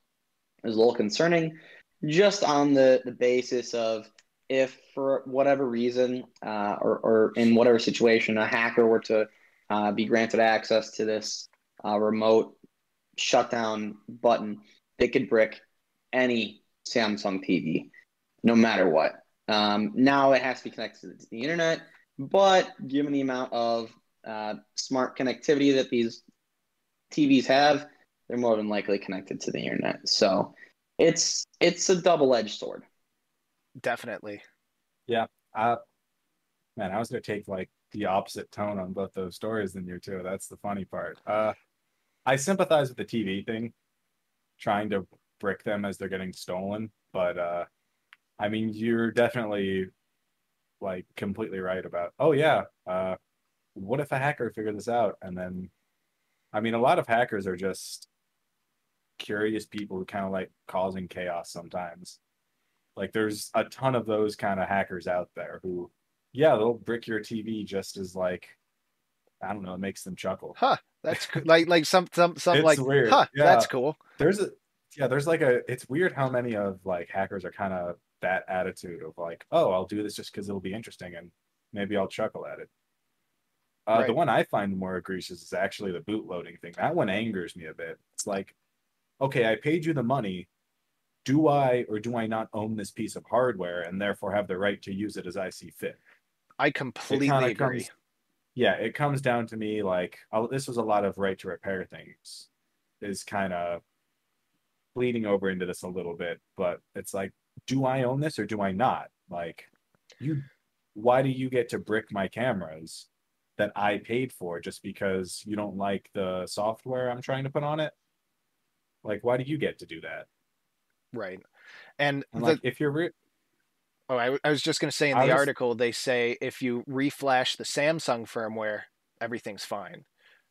S3: is a little concerning. Just on the, the basis of if for whatever reason uh, or, or in whatever situation a hacker were to uh, be granted access to this uh, remote shutdown button, they could brick any Samsung TV, no matter what. Um, now it has to be connected to the internet, but given the amount of uh, smart connectivity that these TVs have, they're more than likely connected to the internet. So it's it's a double edged sword.
S2: Definitely. Yeah.
S4: Uh, man, I was gonna take like the opposite tone on both those stories than you two. That's the funny part. Uh, I sympathize with the TV thing, trying to brick them as they're getting stolen, but uh, I mean, you're definitely like completely right about. Oh yeah, uh, what if a hacker figured this out? And then, I mean, a lot of hackers are just curious people who kind of like causing chaos sometimes. Like there's a ton of those kind of hackers out there who, yeah, they'll brick your TV just as like, I don't know, it makes them chuckle.
S2: Huh. That's co- like like some some some
S4: It's
S2: like
S4: weird.
S2: huh.
S4: Yeah.
S2: That's cool.
S4: There's a, yeah, there's like a, it's weird how many of like hackers are kind of that attitude of like, oh, I'll do this just because it'll be interesting and maybe I'll chuckle at it. Uh, The one I find more egregious is actually the bootloading thing. That one angers me a bit. It's like, okay, I paid you the money. Do I or do I not own this piece of hardware and therefore have the right to use it as I see fit?
S2: I completely agree.
S4: comes- yeah, it comes down to me like oh, this was a lot of right to repair things is kind of bleeding over into this a little bit, but it's like, do I own this or do I not? Like, you, why do you get to brick my cameras that I paid for just because you don't like the software I'm trying to put on it? Like, why do you get to do that?
S2: Right. And
S4: And
S2: the,
S4: like, if you're re-
S2: oh, I, I was just going to say in the
S4: was-
S2: article they say if you reflash the Samsung firmware, everything's fine.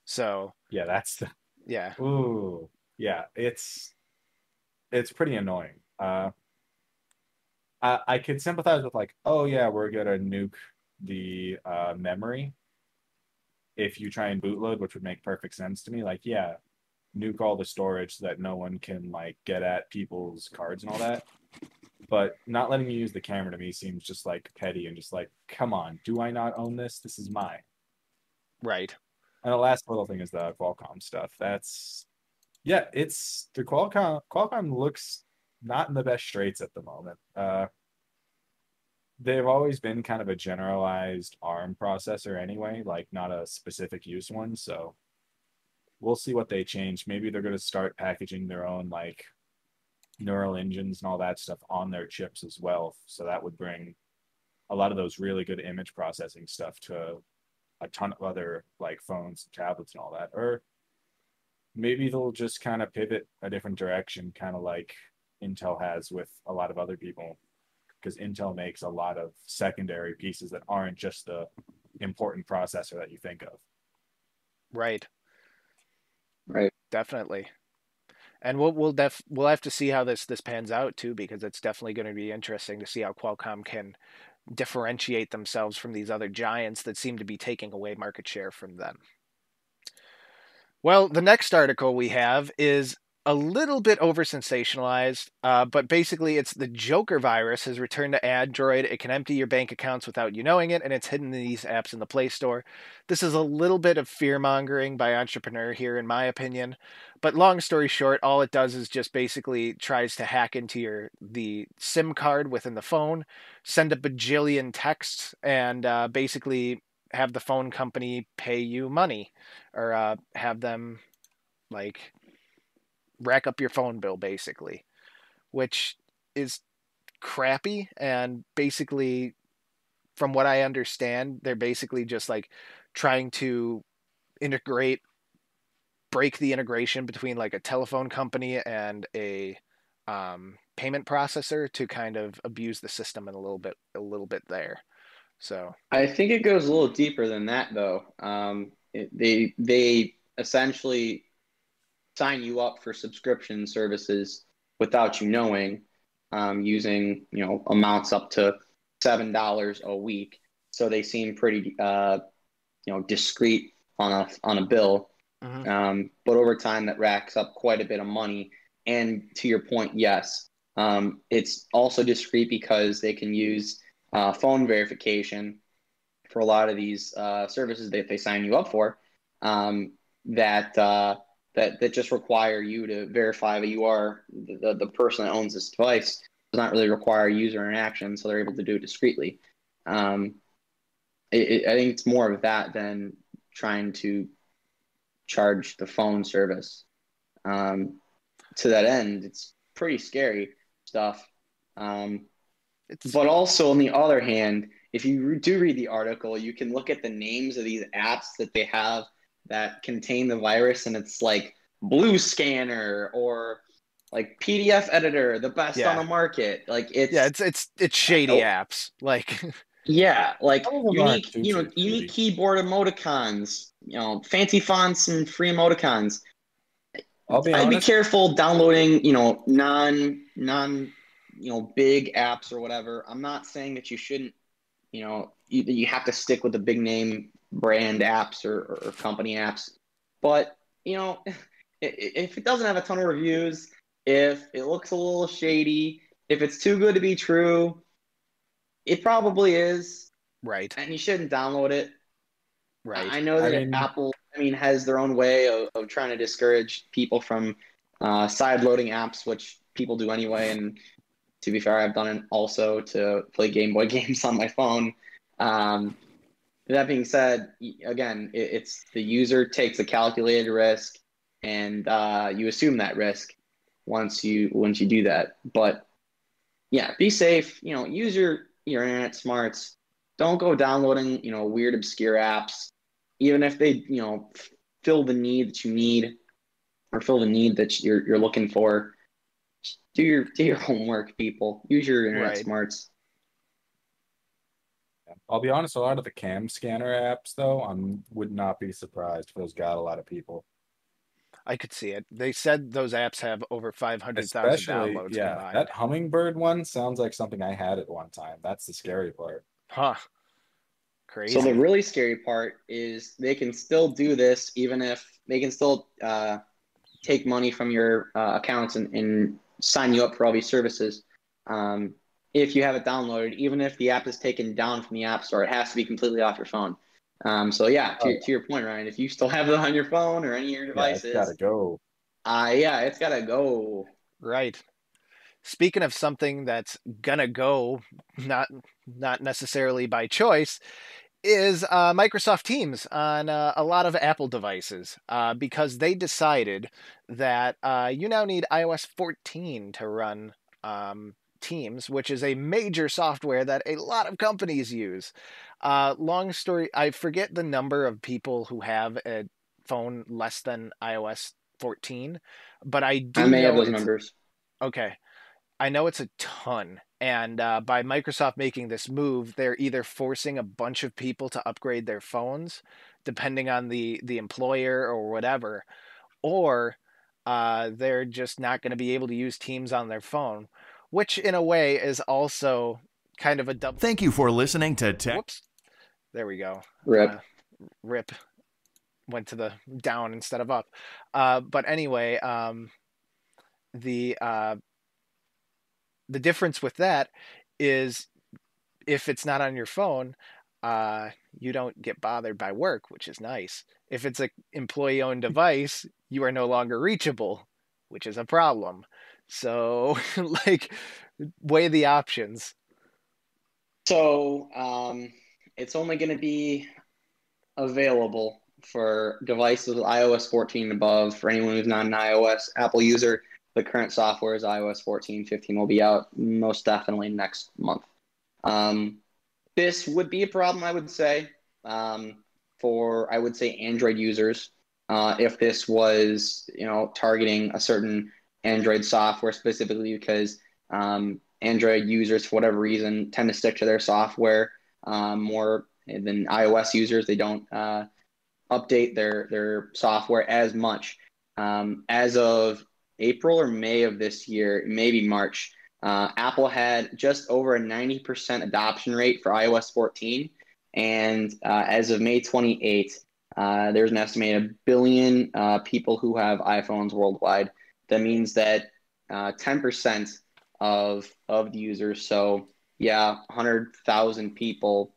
S2: So
S4: yeah, that's the
S2: yeah,
S4: Ooh, yeah, it's it's pretty annoying. Uh, I I could sympathize with like, oh yeah, we're gonna nuke the uh, memory if you try and bootload, which would make perfect sense to me. Like, yeah, nuke all the storage so that no one can like get at people's cards and all that. But not letting you use the camera to me seems just like petty and just like, come on, do I not own this? This is mine.
S2: right.
S4: And the last little thing is the Qualcomm stuff. That's yeah, it's the Qualcomm Qualcomm looks not in the best straits at the moment. Uh they've always been kind of a generalized ARM processor anyway, like not a specific use one, so we'll see what they change. Maybe they're going to start packaging their own like neural engines and all that stuff on their chips as well, so that would bring a lot of those really good image processing stuff to a ton of other like phones and tablets and all that. Or maybe they'll just kind of pivot a different direction kind of like intel has with a lot of other people because intel makes a lot of secondary pieces that aren't just the important processor that you think of
S2: Right.
S3: Right.
S2: Definitely. And we'll we'll def we'll have to see how this this pans out too, because it's definitely going to be interesting to see how Qualcomm can differentiate themselves from these other giants that seem to be taking away market share from them. Well, the next article we have is a little bit over sensationalized, uh, but basically it's the Joker virus has returned to Android. It can empty your bank accounts without you knowing it, and it's hidden in these apps in the Play Store. This is a little bit of fear mongering by Entrepreneur here, in my opinion. But long story short, all it does is just basically tries to hack into your the SIM card within the phone, send a bajillion texts, and uh, basically have the phone company pay you money, or uh, have them like rack up your phone bill, basically, which is crappy and basically from what I understand, they're basically just like trying to integrate break the integration between like a telephone company and a um, payment processor to kind of abuse the system in a little bit a little bit there. So
S3: I think it goes a little deeper than that, though. Um, it, they they essentially sign you up for subscription services without you knowing, um, using you know amounts up to seven dollars a week. So they seem pretty uh, you know discreet on a on a bill.
S2: Mhm.
S3: Um, but over time, that racks up quite a bit of money. And to your point, yes, um, it's also discreet because they can use uh, phone verification for a lot of these uh, services that they sign you up for um, that uh, that that just require you to verify that you are the, the person that owns this device does not really require user interaction, so they're able to do it discreetly. Um, it, it, I think it's more of that than trying to charge the phone service. Um, to that end, it's pretty scary stuff. Um,
S2: it's
S3: but also, on the other hand, if you do read the article, you can look at the names of these apps that they have that contain the virus, and it's like Blue Scanner or like PDF Editor, the best
S2: Yeah.
S3: on the market. Like it's
S2: yeah, it's it's it's shady apps. Like *laughs*
S3: Yeah, like
S4: Some of them aren't
S3: unique, you know,
S4: too
S3: unique
S4: pretty.
S3: keyboard emoticons, you know, fancy fonts and free emoticons.
S4: I'll be
S3: I'd be careful downloading, you know, non non, you know, big apps or whatever. I'm not saying that you shouldn't, you know, you, you have to stick with the big name brand apps or, or company apps. But you know, *laughs* i- i- if it doesn't have a ton of reviews, if it looks a little shady, if it's too good to be true, it probably is,
S2: Right.
S3: and you shouldn't download it.
S2: Right.
S3: I know
S4: I
S3: that
S4: mean-
S3: Apple, I mean, has their own way of, of trying to discourage people from uh, side loading apps, which people do anyway. And to be fair, I've done it also to play Game Boy *laughs* games on my phone. Um, that being said, again, it, it's the user takes a calculated risk, and uh, you assume that risk once you once you do that. But yeah, be safe. You know, use your your internet smarts. Don't go downloading you know weird obscure apps, even if they you know fill the need that you need or fill the need that you're you're looking for. Do your do your *laughs* homework, people. Use your internet
S2: Right.
S3: smarts.
S4: I'll be honest. A lot of the cam scanner apps, though, I would not be surprised if those got a lot of people.
S2: I could see it. They said those apps have over 500,000 downloads
S4: yeah,
S2: combined.
S4: that hummingbird one sounds like something I had at one time. That's the scary part.
S2: Huh. Crazy.
S3: So the really scary part is they can still do this even if they can still uh, take money from your uh, accounts and, and sign you up for all these services. Um, if you have it downloaded, even if the app is taken down from the app store, it has to be completely off your phone. Um, so yeah, to,
S4: Oh.
S3: to your point, Ryan, if you still have it on your phone or any of your
S4: Yeah,
S3: devices,
S4: it's gotta go.
S3: uh, yeah, it's gotta go.
S2: Right. Speaking of something that's gonna go, not not necessarily by choice, is uh, Microsoft Teams on uh, a lot of Apple devices uh, because they decided that uh, you now need iOS 14 to run um, Teams, which is a major software that a lot of companies use. Uh, long story, I forget the number of people who have a phone less than iOS 14, but I do
S3: I may have
S2: know
S3: those numbers.
S2: Okay. I know it's a ton. And uh, by Microsoft making this move, they're either forcing a bunch of people to upgrade their phones, depending on the, the employer or whatever, or uh, they're just not going to be able to use Teams on their phone, which in a way is also kind of a double.
S1: Thank you for listening to Tech.
S2: Whoops. There we go.
S3: Rip.
S2: Uh, rip went to the down instead of up uh, but anyway um, the uh, the difference with that is if it's not on your phone uh, you don't get bothered by work which is nice if it's an employee owned *laughs* device you are no longer reachable which is a problem so *laughs* like weigh the options
S3: So um, it's only going to be available for devices with iOS 14 and above. For anyone who's not an iOS Apple user, the current software is iOS 14. 15 will be out most definitely next month. Um, this would be a problem, I would say, um, for I would say Android users. Uh, if this was, you know, targeting a certain Android software specifically, because um, Android users, for whatever reason, tend to stick to their software um, more than iOS users. They don't uh, update their their software as much. Um, as of April or May of this year, maybe March, uh, Apple had just over a 90% adoption rate for iOS 14. And uh, as of May 28th, uh, there's an estimated billion uh, people who have iPhones worldwide. That means that uh, 10% of of the users. So yeah, hundred thousand people,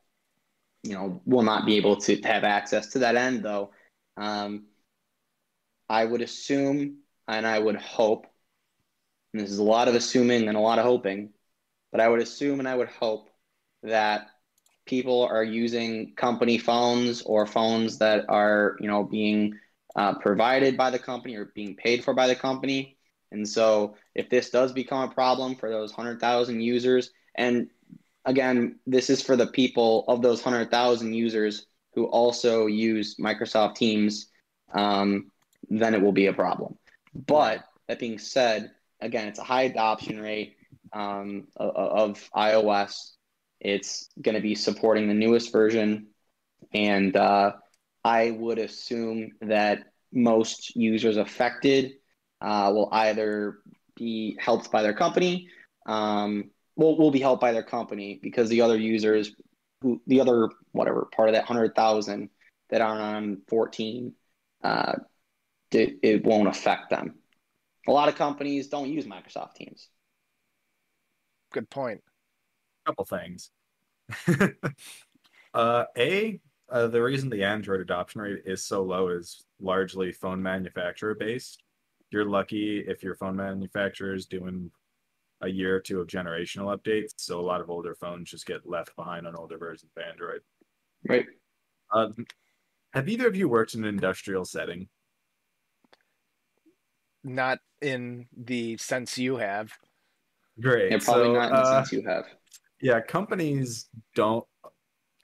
S3: you know, will not be able to have access to that end though. Um, I would assume and I would hope, and this is a lot of assuming and a lot of hoping, but I would assume and I would hope that people are using company phones or phones that are, you know, being uh, provided by the company or being paid for by the company. And so, if this does become a problem for those 100,000 users, and again, this is for the people of those 100,000 users who also use Microsoft Teams, um, then it will be a problem. But that being said, again, it's a high adoption rate um, of, iOS. It's going to be supporting the newest version, and uh, I would assume that most users affected uh, will either be helped by their company, um, will will be helped by their company because the other users, who the other whatever part of that hundred thousand that aren't on fourteen, uh, it, it won't affect them. A lot of companies don't use Microsoft Teams.
S2: Good point.
S4: couple things. *laughs* uh, a uh, the reason the Android adoption rate is so low is largely phone manufacturer based. You're lucky if your phone manufacturer is doing a year or two of generational updates. So a lot of older phones just get left behind on older versions of Android.
S3: Right.
S4: Uh, have either of you worked in an industrial setting?
S2: Not in the sense you have.
S4: Great.
S3: Yeah, probably
S4: so,
S3: not in the
S4: uh,
S3: sense you have.
S4: Yeah, companies don't,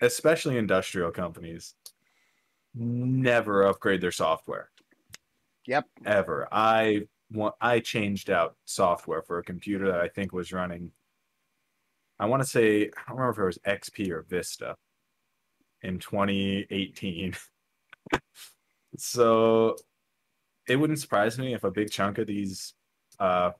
S4: especially industrial companies, never upgrade their software.
S2: Yep.
S4: Ever. I want. I changed out software for a computer that I think was running. I want to say I don't remember if it was XP or Vista in 2018. *laughs* so it wouldn't surprise me if a big chunk of these, uh,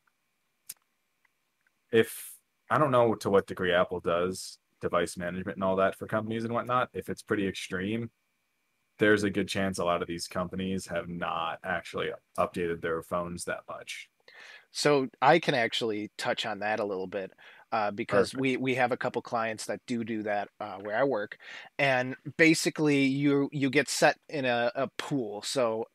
S4: if I don't know to what degree Apple does device management and all that for companies and whatnot. If it's pretty extreme, there's a good chance a lot of these companies have not actually updated their phones that much.
S2: So I can actually touch on that a little bit uh, because we we have a couple clients that do do that uh, where I work, and basically you you get set in a, a pool. So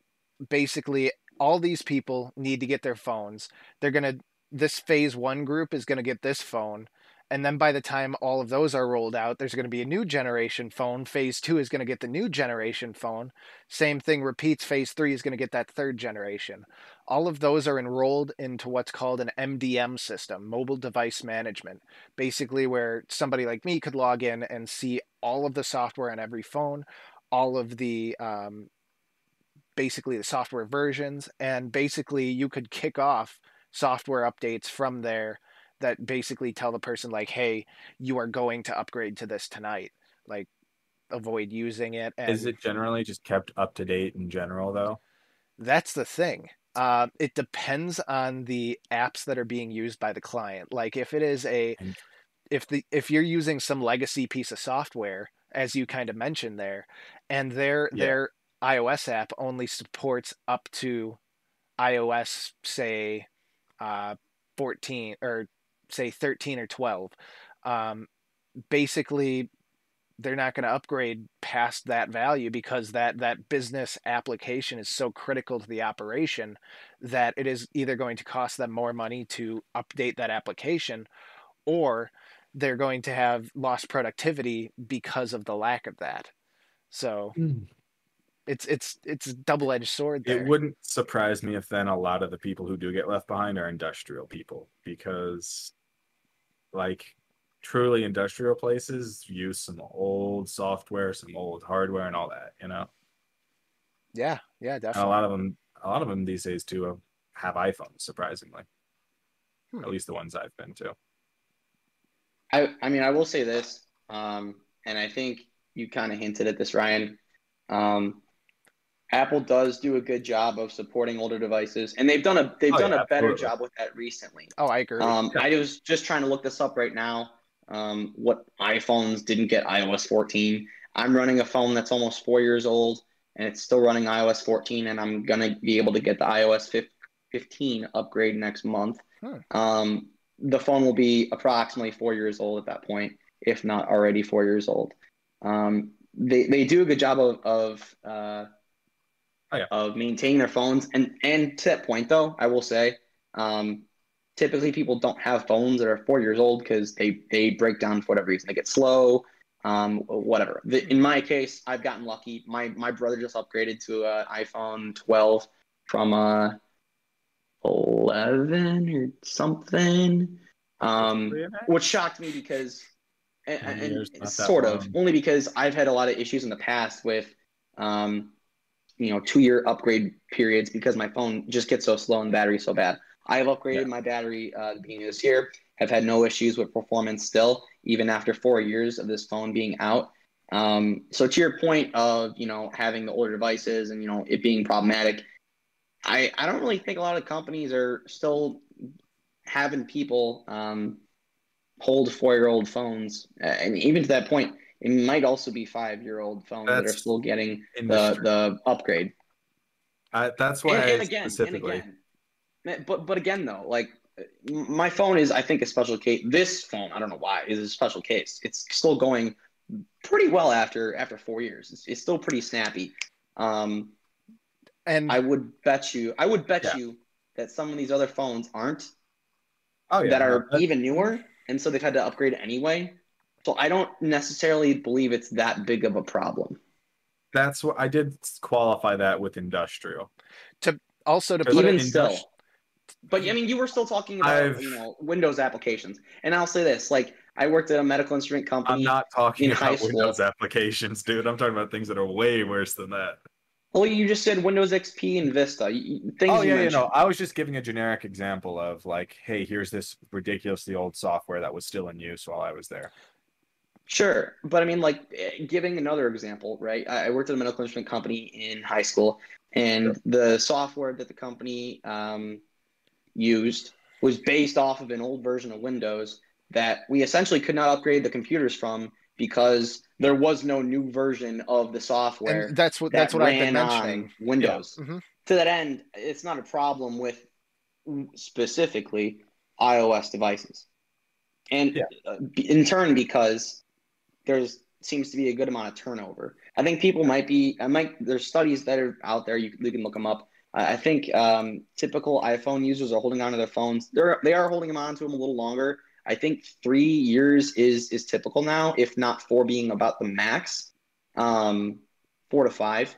S2: basically, all these people need to get their phones. They're gonna this phase one group is gonna get this phone. And then by the time all of those are rolled out, there's going to be a new generation phone. Phase two is going to get the new generation phone. Same thing repeats. Phase three is going to get that third generation. All of those are enrolled into what's called an MDM system, mobile device management, basically where somebody like me could log in and see all of the software on every phone, all of the um, basically the software versions, and basically you could kick off software updates from there that basically tell the person like, "Hey, you are going to upgrade to this tonight." Like, avoid using it. And
S4: Is it generally just kept up to date in general, though?
S2: That's the thing. Uh, it depends on the apps that are being used by the client. Like if it is a, if the if you're using some legacy piece of software, as you kind of mentioned there, and their
S4: Yeah.
S2: their iOS app only supports up to iOS, say, uh, 14 or say 13 or 12. Um, basically, they're not going to upgrade past that value because that that business application is so critical to the operation that it is either going to cost them more money to update that application or they're going to have lost productivity because of the lack of that. So it's it's it's a double-edged sword there.
S4: It wouldn't surprise me if then a lot of the people who do get left behind are industrial people because, like, truly industrial places use some old software, some old hardware, and all that. You know,
S2: yeah, yeah,
S4: and a lot of them, a lot of them these days too have- have iPhones. Surprisingly,
S2: Hmm.
S4: at least the ones I've been to.
S3: I, I mean, I will say this, um, and I think you kind of hinted at this, Ryan. Um, Apple does do a good job of supporting older devices, and they've done a they've
S4: Oh,
S3: done
S4: yeah,
S3: a better
S4: absolutely.
S3: job with that recently.
S2: Oh, I agree.
S3: Um, I was just trying to look this up right now. Um, what iPhones didn't get iOS 14? I'm running a phone that's almost four years old, and it's still running iOS 14, and I'm gonna be able to get the iOS 15 15 upgrade next month.
S2: Hmm.
S3: Um, the phone will be approximately four years old at that point, if not already four years old. Um, they they do a good job of of uh,
S4: Oh, yeah.
S3: of maintaining their phones, and and to that point though, I will say, um, typically people don't have phones that are four years old because they they break down for whatever reason. They get slow, um, whatever. The, in my case, I've gotten lucky. My my brother just upgraded to an iPhone 12 from a 11 or something, um, which shocked me because, and, and
S4: years, not that
S3: sort of
S4: long.
S3: only because I've had a lot of issues in the past with, um, you know, two year upgrade periods because my phone just gets so slow and battery so bad. I have upgraded
S4: Yeah.
S3: my battery uh, the beginning of this year, have had no issues with performance still, even after four years of this phone being out. Um, so to your point of you know having the older devices and you know it being problematic, I I don't really think a lot of companies are still having people um, hold four year old phones, and even to that point, it might also be five year old phones that are still getting the
S4: industry.
S3: the upgrade.
S4: I, that's why
S3: and,
S4: I
S3: and again,
S4: specifically.
S3: and again, but but again though, like my phone is I think a special case. This phone, I don't know why, is a special case. It's still going pretty well after after four years. It's, it's still pretty snappy. Um,
S2: And
S3: I would bet you, I would bet
S4: Yeah.
S3: you that some of these other phones aren't
S4: Oh yeah,
S3: that
S4: no,
S3: are
S4: that-
S3: even newer, and so they've had to upgrade anyway. So I don't necessarily believe it's that big of a problem.
S4: that's what I did qualify that with industrial.
S2: To also to
S4: Because
S3: even
S2: it
S3: still.
S4: Dutch-
S3: But I mean, you were still talking about
S4: I've-
S3: you know Windows applications, and I'll say this: like I worked at a medical instrument company.
S4: I'm not talking
S3: in
S4: about Windows applications, dude. I'm talking about things that are way worse than that.
S3: Well, you just said Windows XP and Vista. You- you- Things
S4: oh
S3: you
S4: yeah, you
S3: mentioned.
S4: know, I was just giving a generic example of like, hey, here's this ridiculously old software that was still in use while I was there.
S3: Sure, but I mean, like eh, giving another example, right? I worked at a medical instrument company in high school, and the software that the company um, used was based off of an old version of Windows that we essentially could not upgrade the computers from because there was no new version of the software
S2: and that's what
S3: that
S2: that's what I've been mentioning.
S3: on Windows.
S2: Mhm.
S3: To that end, it's not a problem with specifically iOS devices, and
S4: Yeah.
S3: uh, in turn because there's seems to be a good amount of turnover. I think people might be. I might. There's studies that are out there. You, you can look them up. I think um, typical iPhone users are holding on to their phones. They're they are holding them on to them a little longer. I think three years is is typical now, if not four being about the max, um, four to five.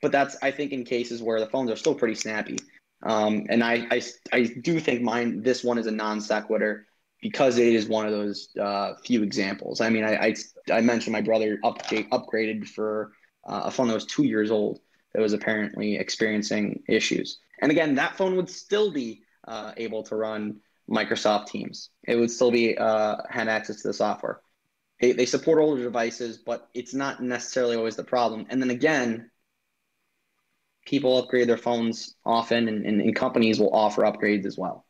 S3: But that's I think in cases where the phones are still pretty snappy. Um, and I, I I do think mine this one is a non sequitur because it is one of those uh, few examples. I mean, I, I I mentioned my brother update upgraded for uh, a phone that was two years old that was apparently experiencing issues. And again, that phone would still be uh, able to run Microsoft Teams. It would still be uh, had access to the software. They, they support older devices, but it's not necessarily always the problem. And then again, people upgrade their phones often, and, and, and companies will offer upgrades as well.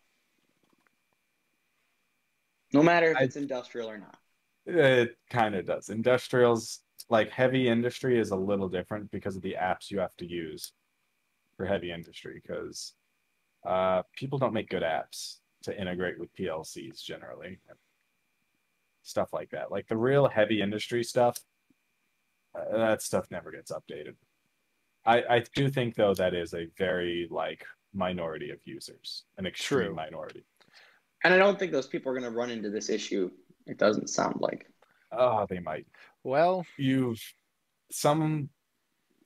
S3: No matter if
S4: I-
S3: it's industrial or not.
S4: It kind of does. Industrials, like heavy industry, is a little different because of the apps you have to use for heavy industry. Because uh, people don't make good apps to integrate with PLCs generally, stuff like that. Like the real heavy industry stuff, uh, that stuff never gets updated. I I do think though that is a very like minority of users, an extreme
S2: True.
S4: minority.
S3: And I don't think those people are going to run into this issue. It doesn't sound like.
S4: Oh, they might.
S2: Well,
S4: you've some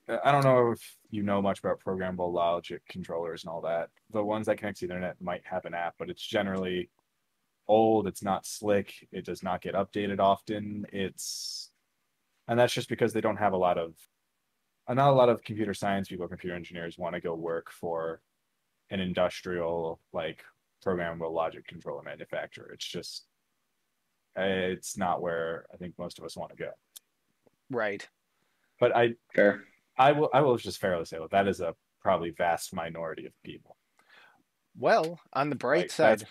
S4: I don't know if you know much about programmable logic controllers and all that. The ones that connect to the internet might have an app, but it's generally old, it's not slick, it does not get updated often. It's and that's just because they don't have a lot of not a lot of computer science people, computer engineers want to go work for an industrial like programmable logic controller manufacturer. It's just it's not where I think most of us want to go.
S2: right.
S4: But I
S3: Fair.
S4: I will I will just fairly say that that is a probably vast minority of people.
S2: Well, on the bright
S4: Right,
S2: side,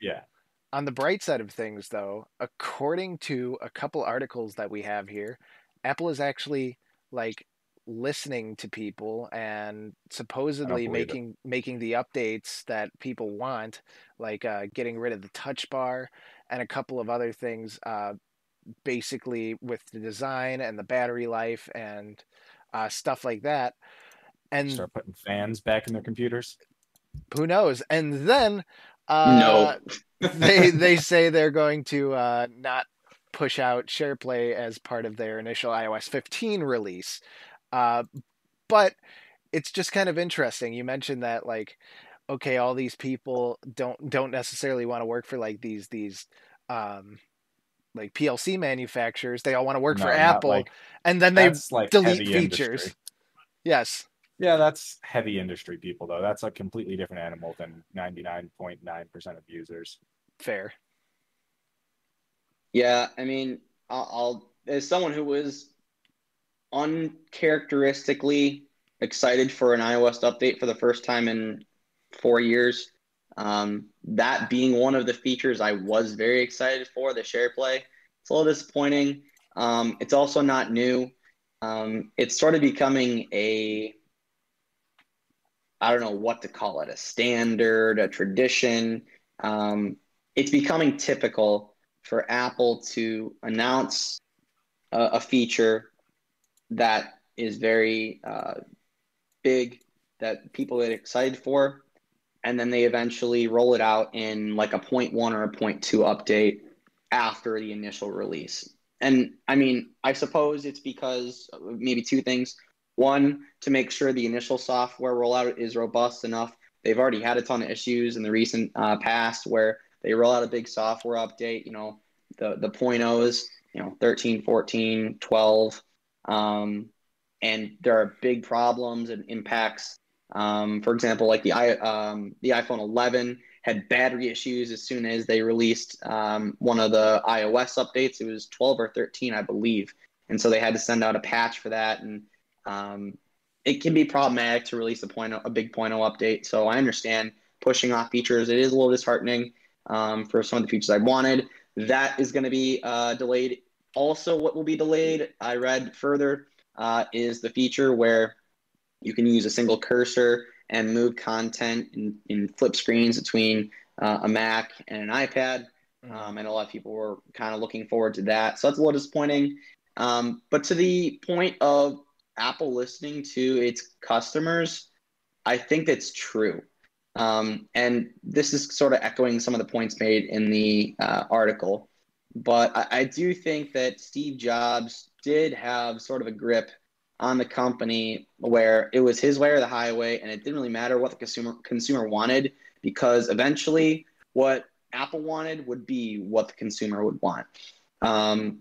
S4: Yeah.
S2: on the bright side of things, though, according to a couple articles that we have here, Apple is actually like listening to people and supposedly
S4: believe it.
S2: making making the updates that people want, like uh, getting rid of the touch bar and a couple of other things. Uh, basically, with the design and the battery life and uh, stuff like that. And
S4: Start putting fans back in their computers.
S2: who knows? And then uh,
S3: no.
S2: they they say they're going to uh, not push out SharePlay as part of their initial iOS 15 release. Uh, but it's just kind of interesting. You mentioned that like, okay, all these people don't don't necessarily want to work for like these these um, like PLC manufacturers. They all want to work
S4: No,
S2: for Apple,
S4: like-
S2: and then they
S4: like
S2: delete features.
S4: industry.
S2: yes,
S4: Yeah, that's heavy industry people though. That's a completely different animal than 99.9% of users.
S2: fair.
S3: Yeah, I mean, I'll, I'll as someone who was uncharacteristically excited for an iOS update for the first time in four years. Um, that being one of the features I was very excited for, the share play. It's a little disappointing. Um, it's also not new. Um, it's sort of becoming a, I don't know what to call it, a standard, a tradition. Um, it's becoming typical for Apple to announce a, a feature that is very uh, big that people get excited for, and then they eventually roll it out in like a point one or a point two update after the initial release. And I mean, I suppose it's because maybe two things. One, to make sure the initial software rollout is robust enough. They've already had a ton of issues in the recent uh, past where they roll out a big software update, you know, the, the point O's, you know, 13, 14, 12. Um, and there are big problems and impacts. Um, for example, like the um, the iPhone 11 had battery issues as soon as they released um, one of the iOS updates. It was 12 or 13, I believe, and so they had to send out a patch for that. And um, it can be problematic to release a point a big point update. So I understand pushing off features. It is a little disheartening um, for some of the features I wanted. That is going to be uh, delayed. Also, what will be delayed? I read further uh, is the feature where you can use a single cursor and move content in, in flip screens between uh, a Mac and an iPad. Mm-hmm. Um, and a lot of people were kind of looking forward to that. So that's a little disappointing. Um, but to the point of Apple listening to its customers, I think that's true. Um, and this is sort of echoing some of the points made in the uh, article. But I, I, do think that Steve Jobs did have sort of a grip on the company where it was his way or the highway, and it didn't really matter what the consumer consumer wanted because eventually what Apple wanted would be what the consumer would want. Um,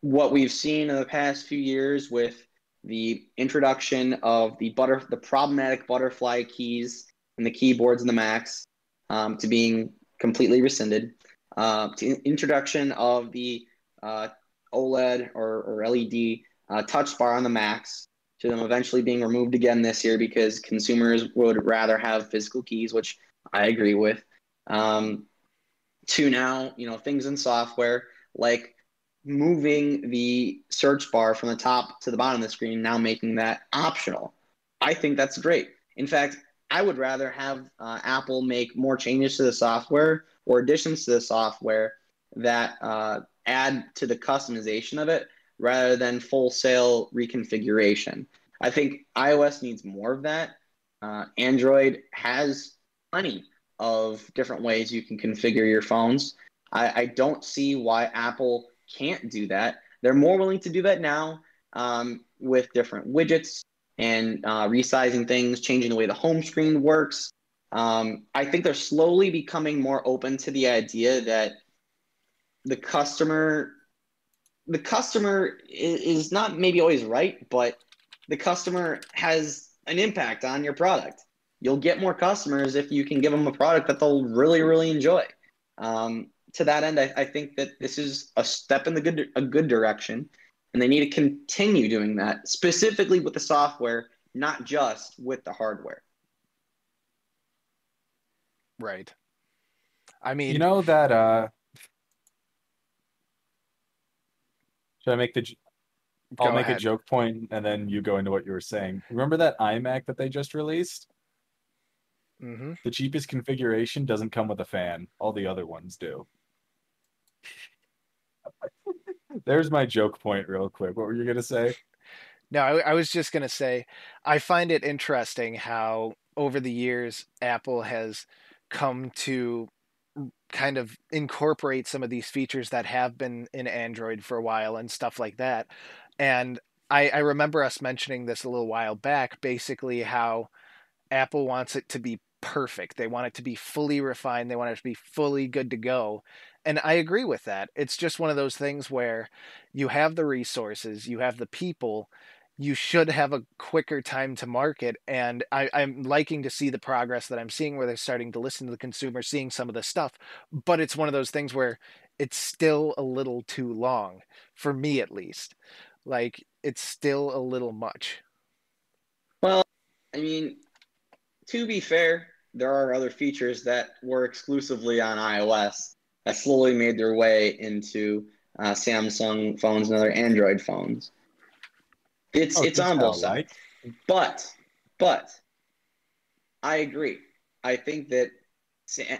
S3: what we've seen in the past few years with the introduction of the butter the problematic butterfly keys and the keyboards and the Macs um, to being completely rescinded uh, introduction of the uh, OLED or, or LED uh, touch bar on the Macs to them eventually being removed again this year because consumers would rather have physical keys, which I agree with. Um, to now, you know, things in software like moving the search bar from the top to the bottom of the screen, now making that optional. I think that's great. In fact, I would rather have uh, Apple make more changes to the software or additions to the software that uh, add to the customization of it rather than full sale reconfiguration. I think iOS needs more of that. Uh, Android has plenty of different ways you can configure your phones. I, I, don't see why Apple can't do that. They're more willing to do that now um, with different widgets and uh, resizing things, changing the way the home screen works, um, I think they're slowly becoming more open to the idea that the customer, the customer is, not maybe always right, but the customer has an impact on your product. You'll get more customers if you can give them a product that they'll really, really enjoy. Um, to that end, I, I, think that this is a step in the good a good direction, and they need to continue doing that, specifically with the software, not just with the hardware.
S2: Right. I mean,
S4: you know that. uh Should I make the? I'll make ahead. a joke point, and then you go into what you were saying. Remember that iMac that they just released?
S2: Mm-hmm.
S4: The cheapest configuration doesn't come with a fan. All the other ones do. *laughs* There's my joke point, real quick. What were you gonna say?
S2: No, I, I was just gonna say, I find it interesting how over the years Apple has come to kind of incorporate some of these features that have been in Android for a while and stuff like that. And I, I remember us mentioning this a little while back, basically how Apple wants it to be perfect. They want it to be fully refined. They want it to be fully good to go. And I agree with that. It's just one of those things where you have the resources, you have the people, you should have a quicker time to market. And I, am liking to see the progress that I'm seeing where they're starting to listen to the consumer, seeing some of the stuff. But it's one of those things where it's still a little too long for me at least. Like it's still a little much.
S3: Well, I mean, to be fair, there are other features that were exclusively on iOS that slowly made their way into uh, Samsung phones and other Android phones. It's
S4: Oh,
S3: it's on both sides,
S4: right?
S3: but but I agree. I think that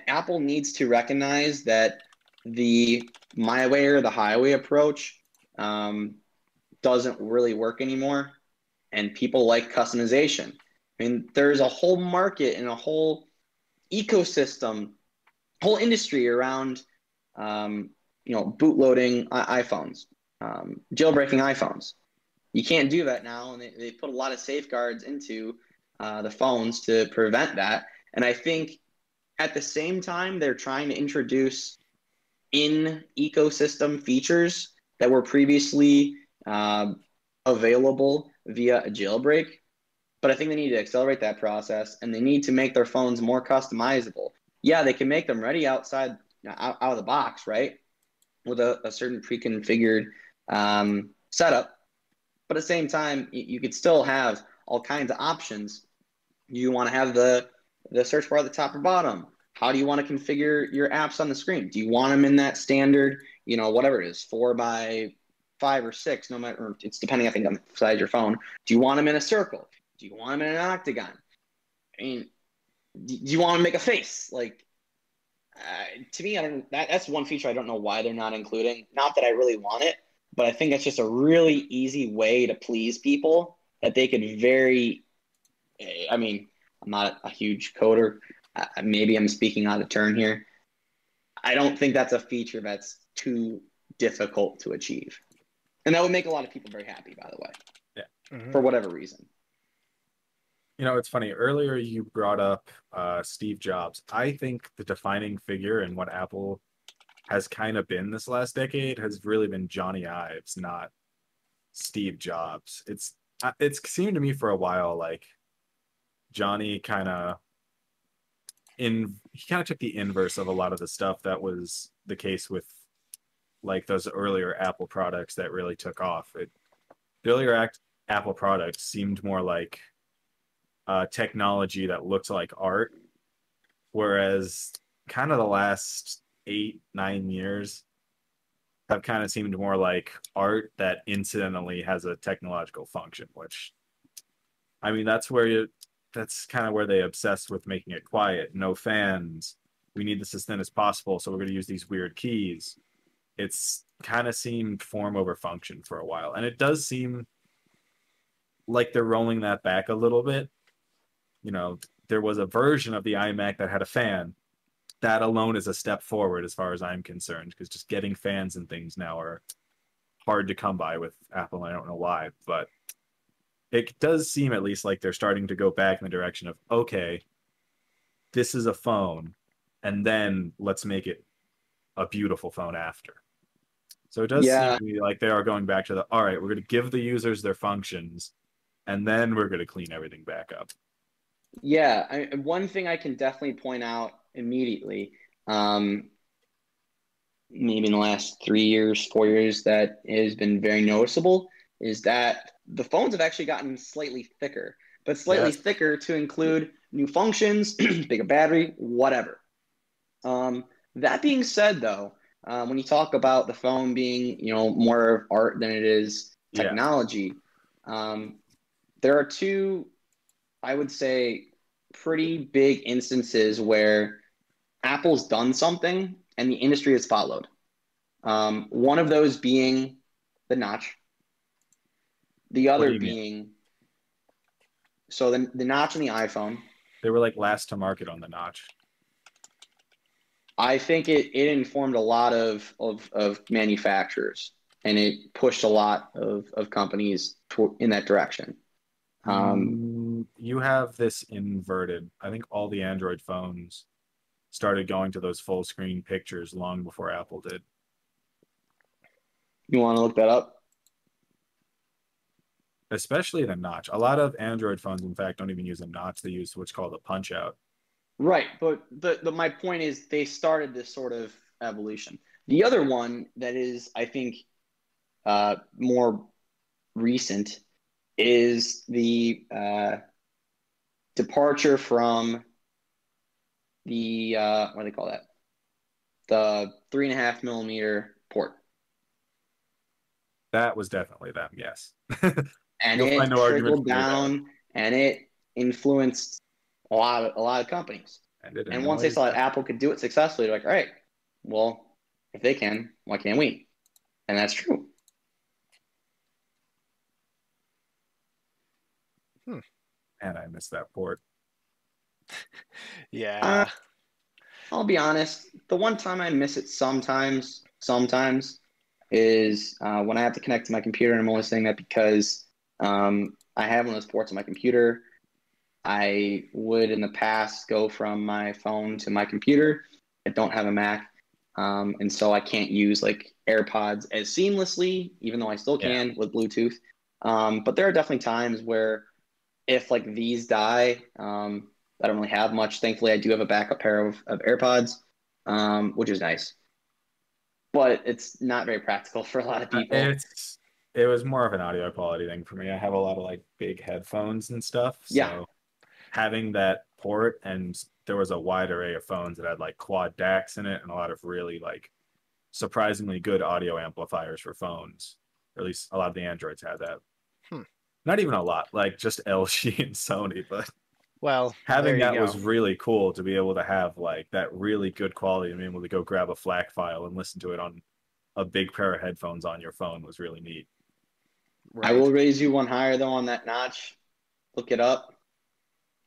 S3: Apple needs to recognize that the my way or the highway approach um, doesn't really work anymore, and people like customization. I mean, there's a whole market and a whole ecosystem, whole industry around, um, you know, bootloading I- iPhones, um, jailbreaking iPhones. You can't do that now, and they, they put a lot of safeguards into uh, the phones to prevent that. And I think at the same time, they're trying to introduce in ecosystem features that were previously um, available via a jailbreak. But I think they need to accelerate that process and they need to make their phones more customizable. Yeah, they can make them ready outside, out, out of the box, right? With a, a certain pre configured um, setup. But at the same time, you, could still have all kinds of options. You want to have the, the search bar at the top or bottom. How do you want to configure your apps on the screen? Do you want them in that standard, you know, whatever it is, four by five or six, no matter, it's depending, I think, on the size of your phone. Do you want them in a circle? Do you want them in an octagon? I mean, do you want to make a face? Like, uh, to me, I don't. That, that's one feature I don't know why they're not including. Not that I really want it, but I think it's just a really easy way to please people that they could very. I mean, I'm not a huge coder. Uh, maybe I'm speaking out of turn here. I don't think that's a feature that's too difficult to achieve, and that would make a lot of people very happy. By the way,
S2: Mhm.
S3: for whatever reason.
S4: You know, it's funny. Earlier, you brought up uh, Steve Jobs. I think the defining figure in what Apple has kind of been this last decade has really been Jony Ives, not Steve Jobs. It's uh, it's seemed to me for a while like Jony kind of in he kind of took the inverse of a lot of the stuff that was the case with like those earlier Apple products that really took off. It the earlier act, Apple products seemed more like uh, technology that looked like art, whereas kind of the last eight nine years have kind of seemed more like art that incidentally has a technological function. Which, I mean, that's where you that's kind of where they obsessed with making it quiet, no fans. We need this as thin as possible, so we're going to use these weird keys. It's kind of seemed form over function for a while, and it does seem like they're rolling that back a little bit you know, there was a version of the iMac that had a fan. That alone is a step forward as far as I'm concerned, because just getting fans and things now are hard to come by with Apple. I don't know why, but it does seem at least like they're starting to go back in the direction of okay, this is a phone, and then let's make it a beautiful phone after. So it does
S3: Yeah.
S4: seem to me like they are going back to the all right, we're going to give the users their functions, and then we're going to clean everything back up.
S3: Yeah, I, one thing I can definitely point out immediately, um, maybe in the last three years, four years, that has been very noticeable is that the phones have actually gotten slightly thicker, but slightly
S4: Yes.
S3: thicker to include new functions, *clears throat* bigger battery, whatever. Um, that being said, though, um, when you talk about the phone being, you know, more of art than it is
S4: Yeah.
S3: technology, um, there are two I would say, pretty big instances where Apple's done something and the industry has followed. Um, one of those being the notch, the other
S4: you mean?
S3: being so the, the notch on the iPhone.
S4: They were like last to market on the notch.
S3: I think it, it informed a lot of, of, of manufacturers and it pushed a lot of, of companies to, in that direction. Um,
S4: Mm, you have this inverted. I think all the Android phones started going to those full screen pictures long before Apple did.
S3: you want to look that up?
S4: Especially the notch. A lot of Android phones, in fact, don't even use a notch. They use what's called a punch out.
S3: Right, but the, the my point is they started this sort of evolution. The other one that is, I think, uh, more recent is the uh, departure from the uh, what do they call that? The three and a half millimeter port,
S4: That was definitely them. Yes. *laughs*
S3: and it
S4: no
S3: trickled down, and it influenced a lot of a lot of companies.
S4: And, it
S3: And once they saw that. Apple could do it successfully, they're like, all right, well, if they can, why can't we? And that's true. Hmm.
S4: and I missed that port. *laughs*
S2: Yeah.
S3: Uh, I'll be honest. The one time I miss it sometimes, sometimes, is uh, when I have to connect to my computer. And I'm only saying that because um, I have one of those ports on my computer. I would in the past go from my phone to my computer. I don't have a Mac. Um, and so I can't use like AirPods as seamlessly, even though I still can with Bluetooth. Um, but there are definitely times where if like these die, um, I don't really have much. Thankfully, I do have a backup pair of, of AirPods, um, which is nice. But it's not very practical for a lot of people.
S4: It's it was more of an audio quality thing for me. I have a lot of like big headphones and stuff. So
S3: Yeah.
S4: having that port and there was a wide array of phones that had like quad DACs in it and a lot of really like surprisingly good audio amplifiers for phones. Or at least a lot of the Androids had that.
S2: Hmm.
S4: Not even a lot, like just LG *laughs* and Sony, but
S2: well,
S4: having
S2: there you
S4: that was really cool to be able to have like that really good quality and be able to go grab a FLAC file and listen to it on a big pair of headphones on your phone was really neat.
S3: I will raise you one higher though on that notch. Look it up.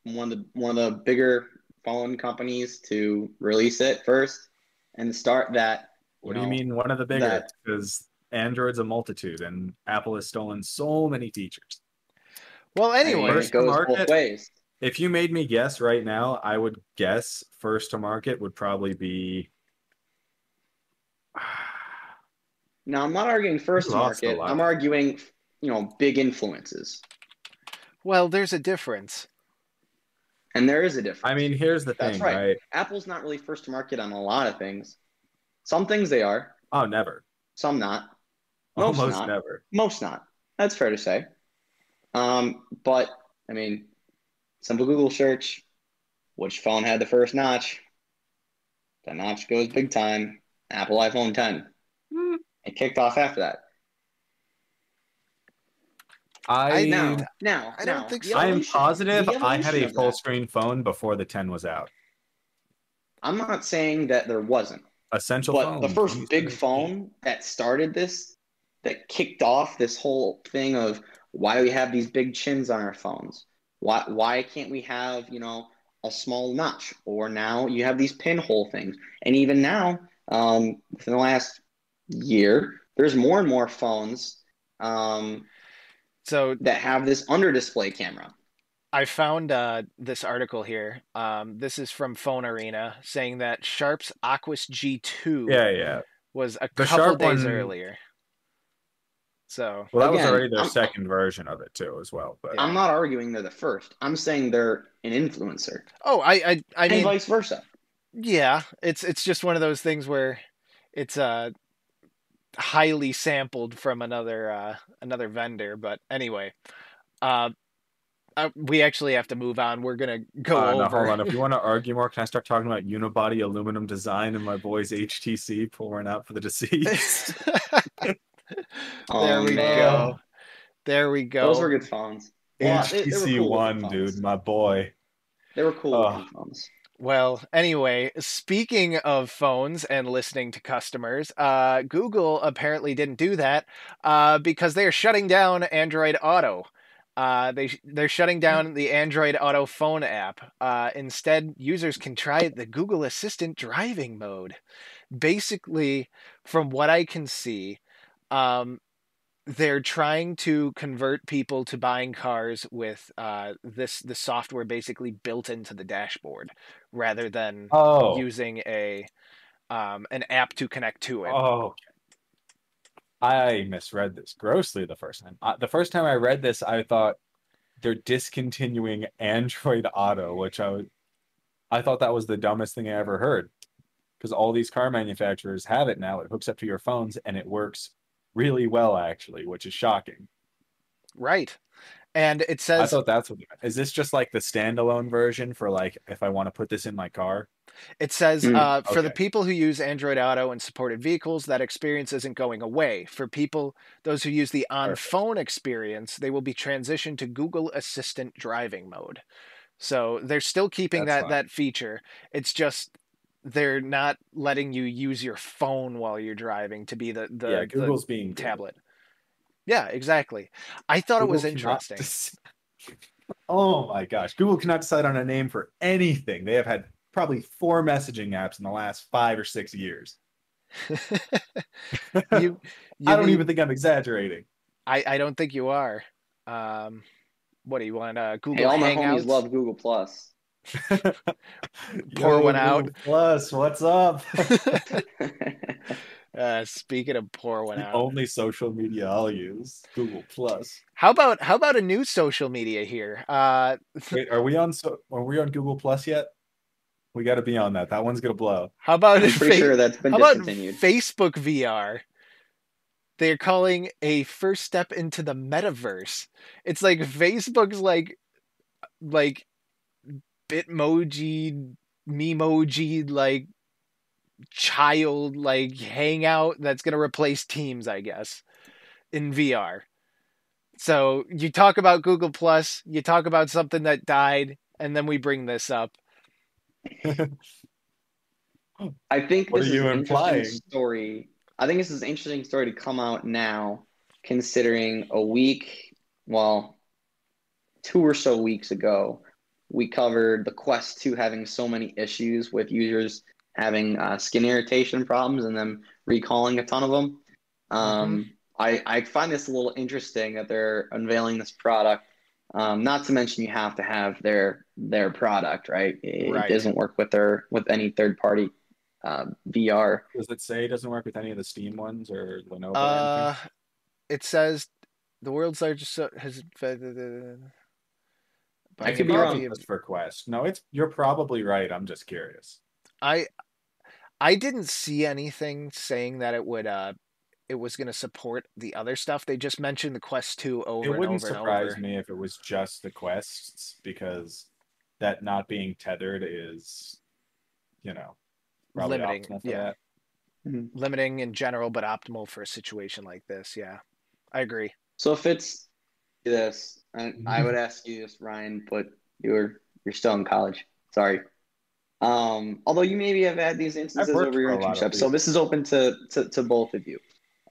S3: One of the one of the bigger phone companies to release it first and start that.
S4: What do you mean one of the bigger?
S3: that-
S4: Because Android's a multitude and Apple has stolen so many features.
S2: Well,
S3: I mean,
S2: anyway,
S3: it goes
S4: market.
S3: both ways.
S4: If you made me guess right now, I would guess first to market would probably be *sighs*
S3: Now I'm not arguing first to market. I'm arguing, you know, big influences,
S2: well, there's a difference.
S3: and there is a difference.
S4: I mean, here's the
S3: That's
S4: thing,
S3: right.
S4: right?
S3: Apple's not really first to market on a lot of things. Some things they are,
S4: Oh, never.
S3: some not. Most
S4: Almost
S3: not.
S4: never.
S3: Most not. That's fair to say. Um, but I mean, simple Google search, which phone had the first notch? The notch goes big time. Apple iPhone 10.
S4: Hmm.
S3: It kicked off after that.
S4: I
S3: Now, now,
S2: I don't
S3: now,
S2: think so.
S4: I am positive I had a full
S3: that-
S4: screen phone before the 10 was out.
S3: I'm not saying that there wasn't.
S4: Essential
S3: But
S4: phone.
S3: the first big phone that started this, that kicked off this whole thing of why do we have these big chins on our phones? Why why can't we have you know a small notch? Or now you have these pinhole things, and even now, um, within the last year, there's more and more phones um,
S2: So
S3: that have this under display camera.
S2: I found uh, this article here. Um, this is from Phone Arena saying that Sharp's Aquos G2
S4: Yeah, yeah.
S2: was a
S4: The
S2: couple
S4: Sharp
S2: days
S4: one-
S2: earlier. So
S4: Well, that was already their
S3: I'm-
S4: second version of it too, as well. But
S3: I'm not arguing they're the first. I'm saying they're an influencer,
S2: oh, I I, I
S3: and
S2: mean
S3: vice versa.
S2: yeah, it's it's just one of those things where it's uh highly sampled from another uh another vendor. But anyway, uh, uh we actually have to move on. We're gonna go
S4: Uh, no,
S2: over.
S4: hold on. If you want to *laughs* argue more, can I start talking about unibody aluminum design and my boys HTC pouring out for the deceased? *laughs* *laughs*
S2: there
S3: Oh,
S2: we
S3: man.
S2: go. There we go.
S3: Those were good phones. Yeah, they- they
S4: HTC
S3: cool
S4: One,
S3: looking
S4: dude, my boy.
S3: They were cool looking phones.
S2: Well, anyway, speaking of phones and listening to customers, uh, Google apparently didn't do that uh, because they are shutting down Android Auto. Uh, they they're shutting down the Android Auto phone app. Uh, instead, users can try the Google Assistant driving mode. Basically, from what I can see, um, they're trying to convert people to buying cars with uh, this the software basically built into the dashboard rather than
S4: Oh,
S2: using a um, an app to connect to it.
S4: oh. I misread this grossly the first time. Uh, the first time I read this, I thought they're discontinuing Android Auto, which I would, I thought that was the dumbest thing I ever heard. because all these car manufacturers have it now. It hooks up to your phones and it works really well, actually, which is shocking.
S2: Right. And it says
S4: I
S2: says
S4: thought that's what. Is this just like the standalone version for like if I want to put this in my car?
S2: It says
S3: Mm,
S2: uh, for the people who use Android Auto and supported vehicles, that experience isn't going away. For people, those who use the on phone experience, they will be transitioned to Google Assistant driving mode. So they're still keeping
S4: That's
S2: that
S4: fine.
S2: that feature. It's just they're not letting you use your phone while you're driving to be the the,
S4: yeah,
S2: the
S4: Google's being Google.
S2: tablet. Yeah, exactly. I thought it was interesting.
S4: dec- *laughs* oh my gosh, Google cannot decide on a name for anything. They have had probably four messaging apps in the last five or six years. *laughs*
S2: you, *laughs* you
S4: I don't
S2: mean-
S4: even think I'm exaggerating.
S2: I, I don't think you are. Um, what do you want? Uh, Google
S3: Hey, all my
S2: Hangouts?
S3: homies love Google Plus. *laughs*
S2: Pour
S4: Yo,
S2: one out.
S4: Plus, what's up? *laughs* *laughs*
S2: uh, speaking of pour one
S4: The
S2: out,
S4: only social media I'll use, Google Plus.
S2: how about how about a new social media here? Uh,
S4: Wait, are we on? So, are we on Google Plus yet? We got to be on that. That one's gonna blow.
S2: how about
S3: I'm pretty
S2: Fa-
S3: sure that's been
S2: how about
S3: discontinued.
S2: Facebook VR? They're calling a first step into the metaverse. It's like Facebook's like like Bitmoji, Memoji, like child like hangout that's gonna replace Teams, I guess, in VR. So you talk about Google Plus, you talk about something that died, and then we bring this up.
S3: I think
S4: What
S3: this
S4: are
S3: is an
S4: implying?
S3: interesting story. I think this is an interesting story to come out now, considering a week, well, two or so weeks ago, we covered the Quest 2 having so many issues with users having uh, skin irritation problems and them recalling a ton of them. Um, I, I find this a little interesting that they're unveiling this product. Um, not to mention you have to have their their product, right? It
S2: Right.
S3: doesn't work with their with any third party uh, VR.
S4: Does it say it doesn't work with any of the Steam ones or Lenovo?
S2: Uh,
S4: anything?
S2: it says the world's largest so- has.
S3: I could be wrong.
S4: just for Quest. No, it's you're probably right. I'm just curious.
S2: I I didn't see anything saying that it would uh it was going to support the other stuff. They just mentioned the Quest 2 over
S4: it wouldn't
S2: over and
S4: surprise
S2: over.
S4: me if it was just the quests because that not being tethered is, you know, probably
S2: Limiting,
S4: optimal for
S2: yeah.
S4: that.
S2: Limiting in general but optimal for a situation like this. Yeah. I agree.
S3: So if it's this, and I would ask you this, Ryan, but you're you're still in college. Sorry. Um, although you maybe have had these instances over your
S4: for a lot of
S3: internship, so this is open to, to, to both of you.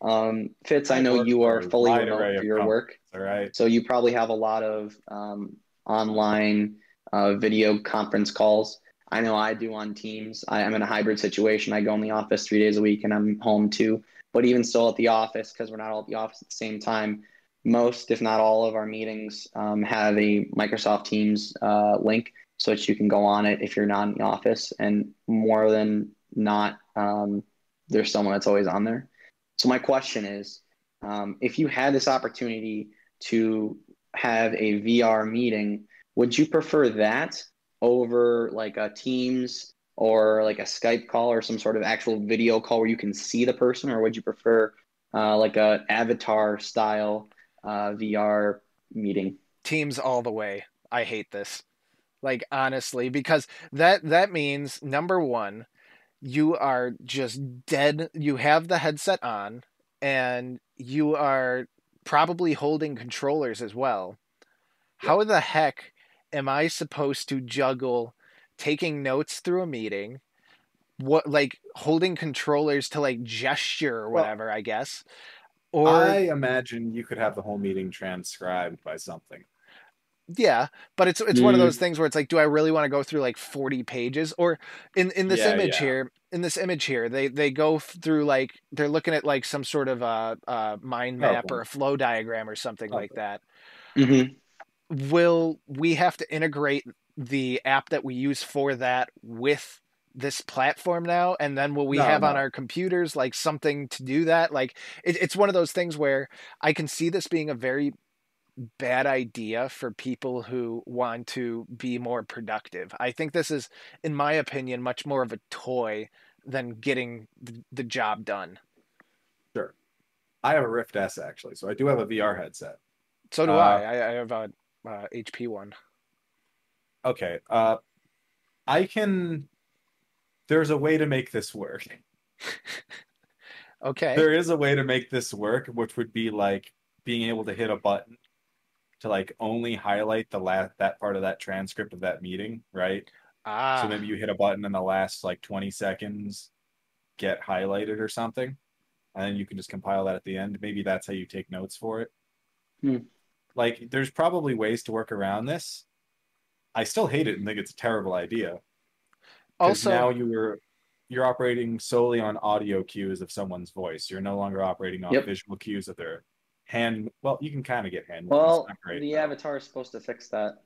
S3: Um, Fitz, I
S4: I've
S3: know you are fully remote for your work,
S4: All right.
S3: so you probably have a lot of um, online uh, video conference calls. I know I do on Teams. I am in a hybrid situation. I go in the office three days a week, and I'm home too. But even still at the office, because we're not all at the office at the same time, most, if not all, of our meetings um, have a Microsoft Teams uh, link so that you can go on it if you're not in the office. And more than not, um, there's someone that's always on there. So my question is, um, if you had this opportunity to have a VR meeting, would you prefer that over like a Teams or like a Skype call or some sort of actual video call where you can see the person, or would you prefer uh, like a avatar style uh, VR meeting?
S2: Teams all the way. I hate this. Like honestly because that that means number 1 you are just dead you have the headset on and you are probably holding controllers as well. How the heck am I supposed to juggle taking notes through a meeting, what like holding controllers to like gesture or
S4: Well,
S2: whatever, I guess, or
S4: I imagine you could have the whole meeting transcribed by something.
S2: yeah, but it's it's one of
S3: Mm.
S2: those things where it's like, do I really want to go through like forty pages? Or in in this
S4: Yeah,
S2: image
S4: yeah.
S2: here, in this image here, they they go through like they're looking at like some sort of a, uh mind map or a flow diagram or something like that.
S3: Mm-hmm.
S2: will we have to integrate the app that we use for that with this platform now and then will we
S4: No,
S2: have on our computers like something to do that like it, it's one of those things where i can see this being a very bad idea for people who want to be more productive i think this is in my opinion much more of a toy than getting the, job done.
S4: Sure. I have a Rift S actually, so I do have a VR headset.
S2: So do
S4: Uh,
S2: I. I. I have a uh, HP one.
S4: Okay. Uh, I can. There's a way to make this work. *laughs*
S2: Okay.
S4: There is a way to make this work, which would be like being able to hit a button to like only highlight the last that part of that transcript of that meeting, right?
S2: ah.
S4: So maybe you hit a button in the last like 20 seconds, get highlighted or something, and then you can just compile that at the end. Maybe that's how you take notes for it.
S3: Hmm.
S4: Like, there's probably ways to work around this. I still hate it and think it's a terrible idea. 'Cause
S2: also,
S4: now you were you're operating solely on audio cues of someone's voice. You're no longer operating on
S3: Yep.
S4: visual cues of their hand. Well, you can kind of get hand.
S3: Well,
S4: great,
S3: the
S4: though.
S3: avatar is supposed to fix that.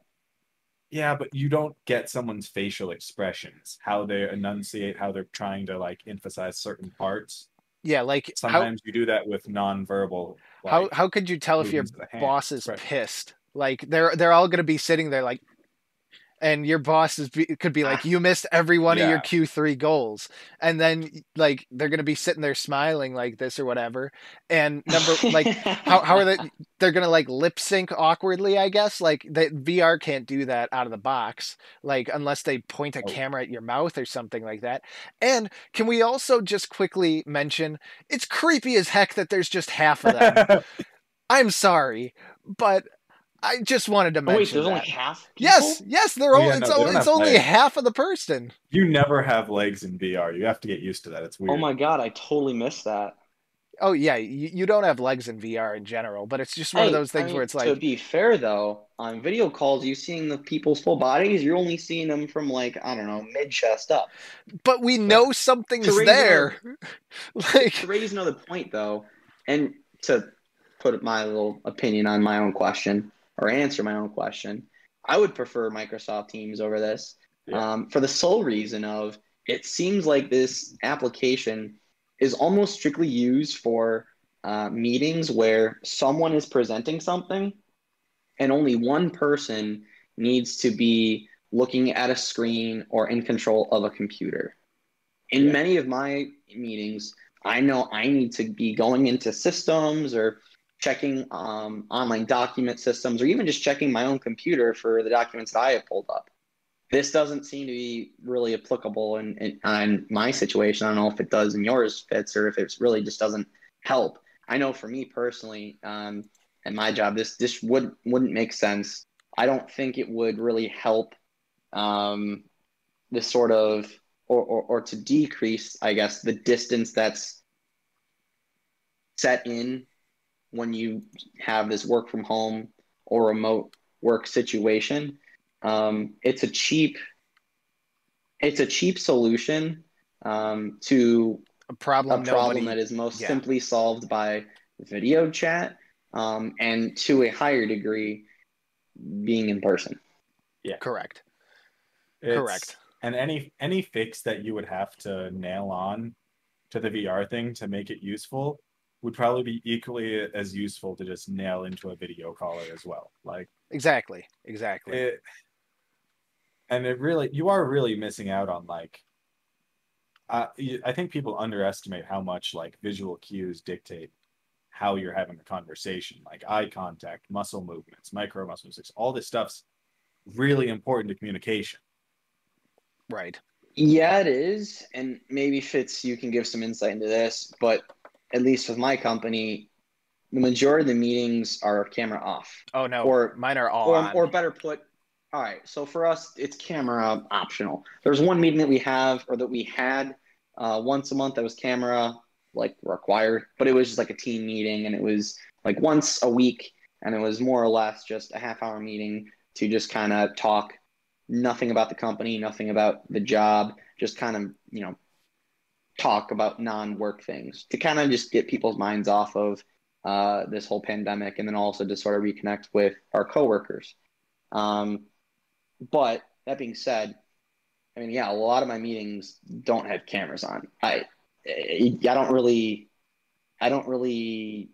S4: Yeah, but you don't get someone's facial expressions, how they enunciate, how they're trying to like emphasize certain parts.
S2: yeah, like how
S4: Sometimes you do that with nonverbal. Like,
S2: how how could you tell if your
S4: movements of the hand,
S2: boss is
S4: expression.
S2: pissed? Like they're they're all gonna be sitting there like, and your boss is be, could be like, ah. you missed every one of your Q three goals, and then like they're gonna be sitting there smiling like this or whatever, and number like *laughs* how how are they? They're gonna like lip sync awkwardly, I guess. Like the VR can't do that out of the box, like unless they point a
S4: Oh.
S2: camera at your mouth or something like that. And can we also just quickly mention it's creepy as heck that there's just half of them. *laughs* I'm sorry, but I just wanted to
S3: Oh,
S2: mention
S3: wait, there's
S2: that.
S3: only half.
S2: Yes,
S3: people?
S2: yes, they're
S4: Oh,
S2: all,
S4: yeah,
S2: it's,
S4: no, they
S2: o- it's only
S4: legs.
S2: half of the person.
S4: you never have legs in VR. You have to get used to that. It's oh weird.
S3: Oh my god, I totally missed that.
S2: Oh yeah, you, you don't have legs in VR in general, but it's just one of
S3: Hey,
S2: those
S3: I
S2: things
S3: mean,
S2: where it's like.
S3: to be fair though, on video calls, you seeing the people's full bodies. You're only seeing them from like I don't know mid chest up.
S2: but we know something's
S3: raise
S2: there. *laughs* *laughs* like,
S3: To raise another point though, and to put my little opinion on my own question or answer my own question, I would prefer Microsoft Teams over this
S4: Yeah.
S3: um, for the sole reason of it seems like this application is almost strictly used for uh, meetings where someone is presenting something and only one person needs to be looking at a screen or in control of a computer. In
S4: Yeah.
S3: many of my meetings, I know I need to be going into systems or checking um, online document systems or even just checking my own computer for the documents that I have pulled up. This doesn't seem to be really applicable in, in, my situation. I don't know if it does in yours, Fitz, or if it really just doesn't help. I know for me personally, um, and my job, this this would wouldn't make sense. I don't think it would really help um, this sort of or, or or to decrease, I guess, the distance that's set in when you have this work from home or remote work situation. Um, it's a cheap it's a cheap solution um, to
S2: a problem,
S3: a
S2: problem.
S3: problem
S2: nobody,
S3: that is most
S2: yeah.
S3: simply solved by video chat um, and to a higher degree being in person.
S2: Yeah, correct.
S4: It's-
S2: Correct.
S4: And any any fix that you would have to nail on to the VR thing to make it useful would probably be equally as useful to just nail into a video caller as well. Like
S2: Exactly. Exactly.
S4: it and it really you are really missing out on like uh, I think people underestimate how much like visual cues dictate how you're having a conversation, like eye contact, muscle movements, micro muscle movements, all this stuff's really important to communication.
S2: right.
S3: Yeah, it is. And maybe Fitz, you can give some insight into this, but at least with my company, the majority of the meetings are camera off.
S2: Oh no.
S3: Or-
S2: mine are all
S3: or,
S2: on.
S3: or better put, all right, so for us, it's camera optional. There's one meeting that we have or that we had uh, once a month that was camera like required, but it was just like a team meeting and it was like once a week and it was more or less just a half hour meeting to just kind of talk nothing about the company, nothing about the job, just kind of, you know, talk about non work things to kind of just get people's minds off of uh, this whole pandemic and then also to sort of reconnect with our coworkers. Um, but that being said, I mean, yeah, a lot of my meetings don't have cameras on. I, I don't really, I don't really,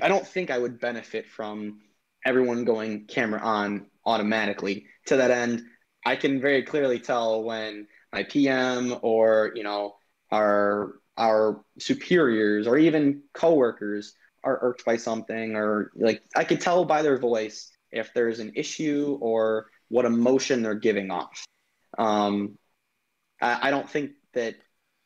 S3: I don't think I would benefit from everyone going camera on automatically. To that end, I can very clearly tell when my PM or you know our our superiors or even coworkers are irked by something or like I could tell by their voice if there's an issue or what emotion they're giving off. Um, I, I don't think that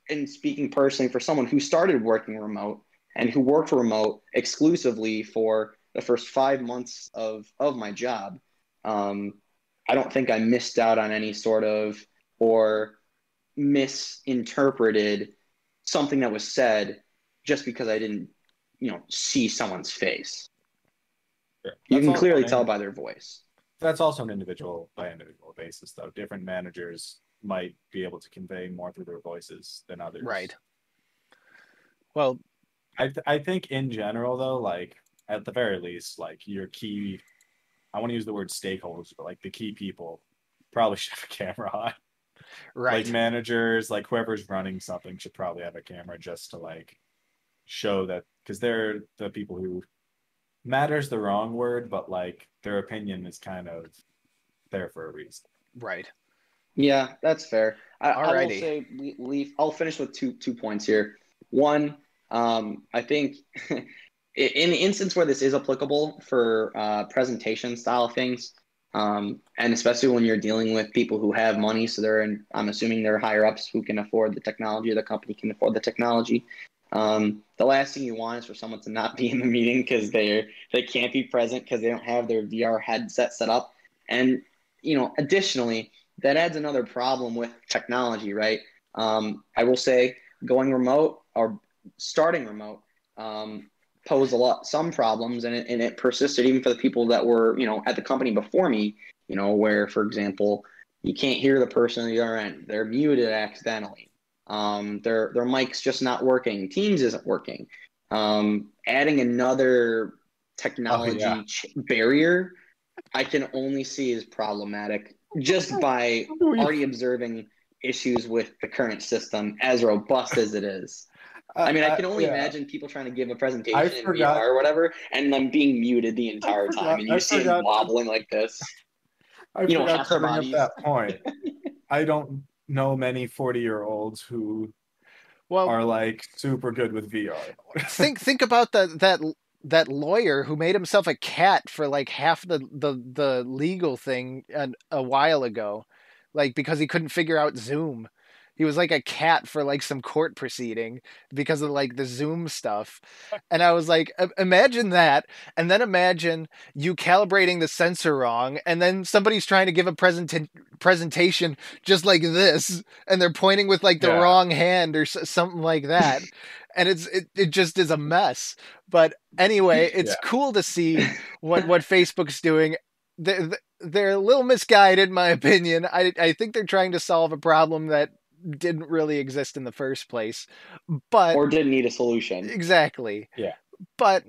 S3: in speaking personally for someone who started working remote and who worked remote exclusively for the first five months of, of my job, um, I don't think I missed out on any sort of or misinterpreted something that was said just because I didn't, you know, see someone's face.
S4: Sure.
S3: You can clearly tell by their voice.
S4: That's also an individual by individual basis, though. Different managers might be able to convey more through their voices than others.
S2: Right. Well,
S4: I th- I think in general though, like at the very least, like your key, I want to use the word stakeholders, but like the key people probably should have a camera on.
S2: Right.
S4: Like managers, like whoever's running something should probably have a camera just to like show that because they're the people who matters the wrong word, but like their opinion is kind of there for a reason.
S2: right.
S3: Yeah, that's fair. I, I will say we, we I'll finish with two two points here. One, um, I think *laughs* in the instance where this is applicable for uh, presentation style things, um, and especially when you're dealing with people who have money, so they're in, I'm assuming they're higher ups who can afford the technology, the company can afford the technology. Um, the last thing you want is for someone to not be in the meeting because they're they can't be present because they don't have their VR headset set up. And you know, additionally, that adds another problem with technology, right? Um, I will say going remote or starting remote um, posed a lot some problems, and it, and it persisted even for the people that were you know at the company before me. You know, where for example, you can't hear the person on the other end; they're muted accidentally. Um, their their mic's just not working. Teams isn't working. Um, adding another technology
S4: yeah.
S3: ch- barrier, I can only see as problematic just by already observing issues with the current system, as robust as it is. I mean, I can only
S4: Uh, yeah.
S3: imagine people trying to give a presentation
S4: I
S3: in
S4: forgot-
S3: VR or whatever, and them being muted the entire
S4: forgot-
S3: time, and you
S4: I
S3: see
S4: forgot-
S3: them wobbling like this. *laughs*
S4: I
S3: you
S4: forgot to bring up that point. *laughs* I don't know many 40 year olds who
S2: Well,
S4: are like super good with VR. *laughs*
S2: think think about the that that lawyer who made himself a cat for like half the the the legal thing an, a while ago like because he couldn't figure out zoom he was like a cat for like some court proceeding because of like the zoom stuff. *laughs* And i was like imagine that and then imagine you calibrating the sensor wrong and then somebody's trying to give a present presentation just like this and they're pointing with like the
S4: Yeah.
S2: wrong hand or s- something like that. *laughs* And it's it, it just is a mess. But anyway *laughs* it's
S4: Yeah.
S2: cool to see what what facebook's doing. They're, they're a little misguided in my opinion. I, I think they're trying to solve a problem that didn't really exist in the first place but
S3: Or didn't need a solution.
S2: exactly
S4: Yeah.
S2: but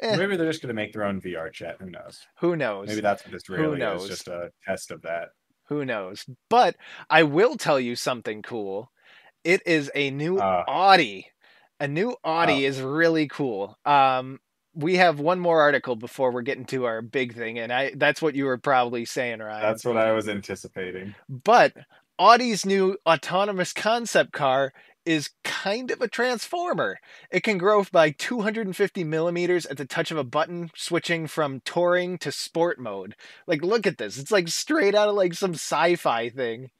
S2: eh,
S4: Maybe they're just going to make their own VR chat. Who knows?
S2: who knows
S4: Maybe that's what this really
S2: knows?
S4: is just a test of that.
S2: who knows but i will tell you something cool it is a new
S4: Uh.
S2: audi a new audi
S4: Oh.
S2: is really cool um we have one more article before we're getting to our big thing and i that's what you were probably saying right
S4: That's what I was anticipating.
S2: but Audi's new autonomous concept car is kind of a transformer. It can grow by 250 millimeters at the touch of a button, switching from touring to sport mode. Like, look at this. It's like straight out of like some sci fi thing.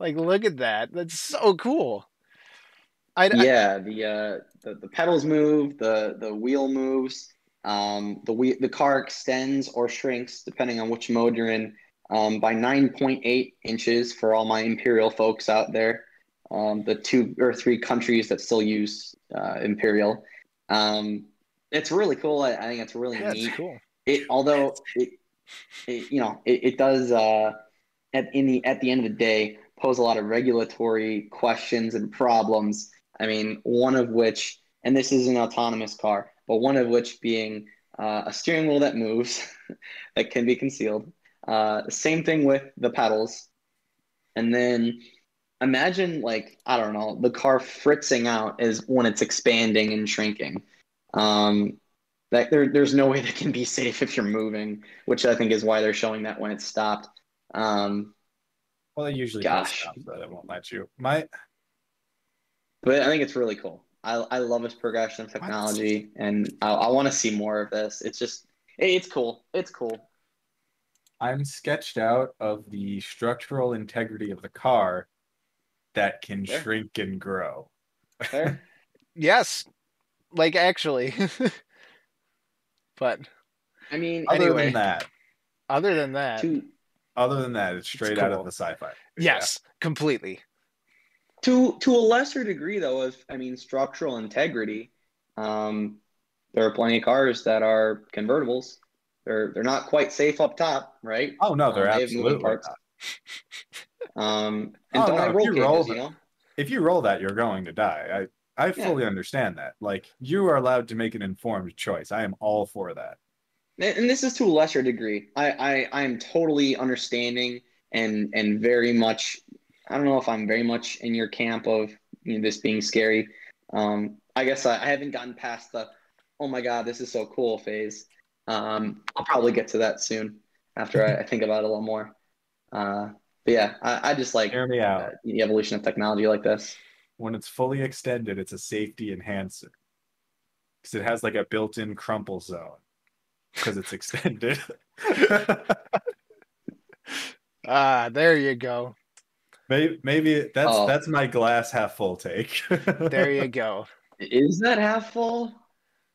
S2: Like, look at that. That's so cool. I, I-
S3: yeah, the, uh, the the pedals move, the the wheel moves, um, the wheel, the car extends or shrinks depending on which mode you're in um, by 9.8 inches for all my Imperial folks out there, um, the two or three countries that still use uh, Imperial. Um, it's really cool. I, I think it's really
S2: yeah,
S3: neat.
S2: it's cool.
S3: it although it, it you know it, it does uh at in the at the end of the day pose a lot of regulatory questions and problems i mean one of which and this is an autonomous car but one of which being uh, a steering wheel that moves *laughs* that can be concealed uh, same thing with the pedals and then imagine like i don't know the car fritzing out is when it's expanding and shrinking um, that there, there's no way that can be safe if you're moving, which I think is why they're showing that when it's stopped. Um,
S4: Well, they usually
S3: Gosh.
S4: stuff that it won't let you. My
S3: but I think it's really cool. I, I love this progression of technology, and I, I want to see more of this. It's just, it's cool. It's cool.
S4: I'm sketched out of the structural integrity of the car that can
S3: Fair.
S4: shrink and grow.
S3: Fair? *laughs*
S2: Yes, like actually. *laughs* but
S3: I mean,
S4: Other
S2: Anyway.
S4: than that,
S2: other than that,
S3: to
S4: other than that, it's straight out
S2: cool.
S4: of the sci-fi.
S2: yes, completely.
S3: to to a lesser degree, though, of I mean, structural integrity. Um, there are plenty of cars that are convertibles. They're they're not quite safe up top, right?
S4: Oh no, they're
S3: Um, they
S4: absolutely
S3: parts.
S4: not.
S3: Um, *laughs* and
S4: Oh,
S3: don't
S4: no,
S3: have
S4: if
S3: roll
S4: you roll
S3: you know.
S4: If you roll that, you're going to die. I I
S3: Yeah.
S4: fully understand that. Like you are allowed to make an informed choice. I am all for that.
S3: And and this is to a lesser degree. I, I, I am totally understanding and and very much. I don't know if I'm very much in your camp of you know, this being scary. Um, I guess I, I haven't gotten past the oh my god, this is so cool phase. Um, I'll probably get to that soon after I, I think about it a little more. Uh, but yeah, I, I just like
S4: Hear me out.
S3: uh, the evolution of technology like this.
S4: When it's fully extended, it's a safety enhancer because it has like a built-in crumple zone because it's extended. *laughs*
S2: Ah, there you go.
S4: maybe, maybe that's
S3: Oh.
S4: that's my glass half full take.
S2: There you *laughs* go.
S3: Is that half full?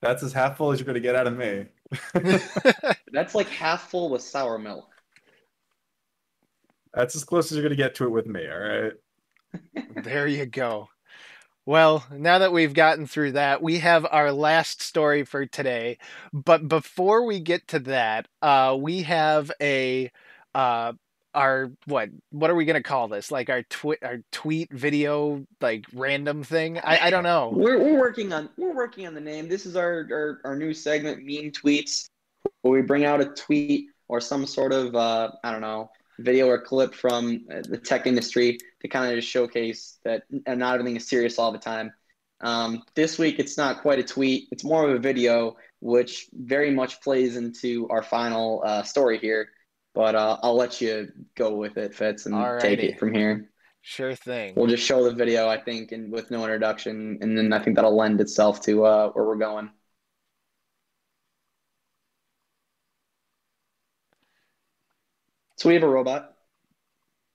S4: That's as half full as you're gonna get out of me. *laughs*
S3: That's like half full with sour milk.
S4: That's as close as you're gonna get to it with me. All right. *laughs*
S2: there you go. Well, now that we've gotten through that, we have our last story for today. But before we get to that, uh, we have a uh, our what what are we gonna call this? Like our tweet our tweet video like random thing? I, I don't know.
S3: We're, we're working on we're working on the name. This is our, our our new segment, Mean Tweets, where we bring out a tweet or some sort of uh, I don't know video or clip from uh, the tech industry to kind of just showcase that not everything is serious all the time. Um, this week, it's not quite a tweet; it's more of a video, which very much plays into our final uh, story here. But uh, I'll let you go with it, Fitz, and take it from here.
S2: Sure thing.
S3: We'll just show the video, I think, and with no introduction, and then I think that'll lend itself to uh, where we're going. So we have a robot,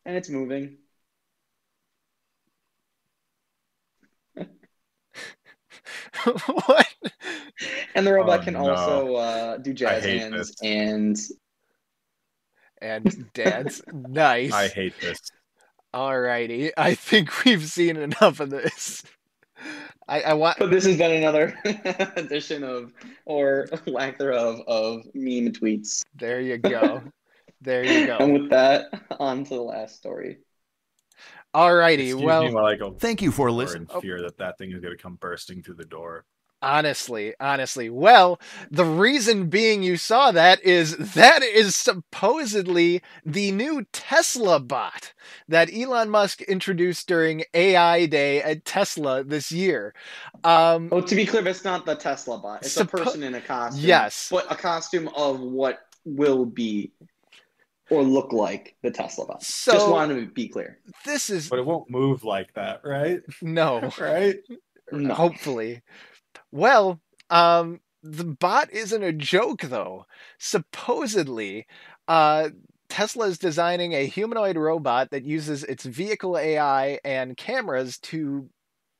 S3: and it's moving. *laughs*
S2: what?
S3: And the robot
S4: Oh,
S3: can
S4: no.
S3: also uh, do jazz hands
S4: this.
S3: and
S2: And dance. *laughs* nice.
S4: I hate this.
S2: Alrighty. I think we've seen enough of this. I, I want
S3: But this has been another *laughs* edition of, or lack thereof, of meme tweets.
S2: there you go. There you go. *laughs*
S3: And with that, on to the last story.
S2: Alrighty.
S4: Excuse
S2: Well,
S4: me while I go
S1: Thank you for
S4: for
S1: listening.
S4: in oh. fear that that thing is going to come bursting through the door.
S2: Honestly, honestly. Well, the reason being you saw that is that is supposedly the new Tesla bot that Elon Musk introduced during AI Day at Tesla this year. Um,
S3: Well, to be clear, it's not the Tesla bot. It's
S2: Suppo-
S3: a person in a costume.
S2: Yes.
S3: But a costume of what will be or look like the Tesla bot.
S2: So-
S3: Just wanted to be clear.
S2: this is
S4: But it won't move like that, right?
S2: no. *laughs*
S4: Right? *laughs*
S3: No.
S2: Hopefully. Well, um, the bot isn't a joke though. Supposedly, uh, Tesla is designing a humanoid robot that uses its vehicle AI and cameras to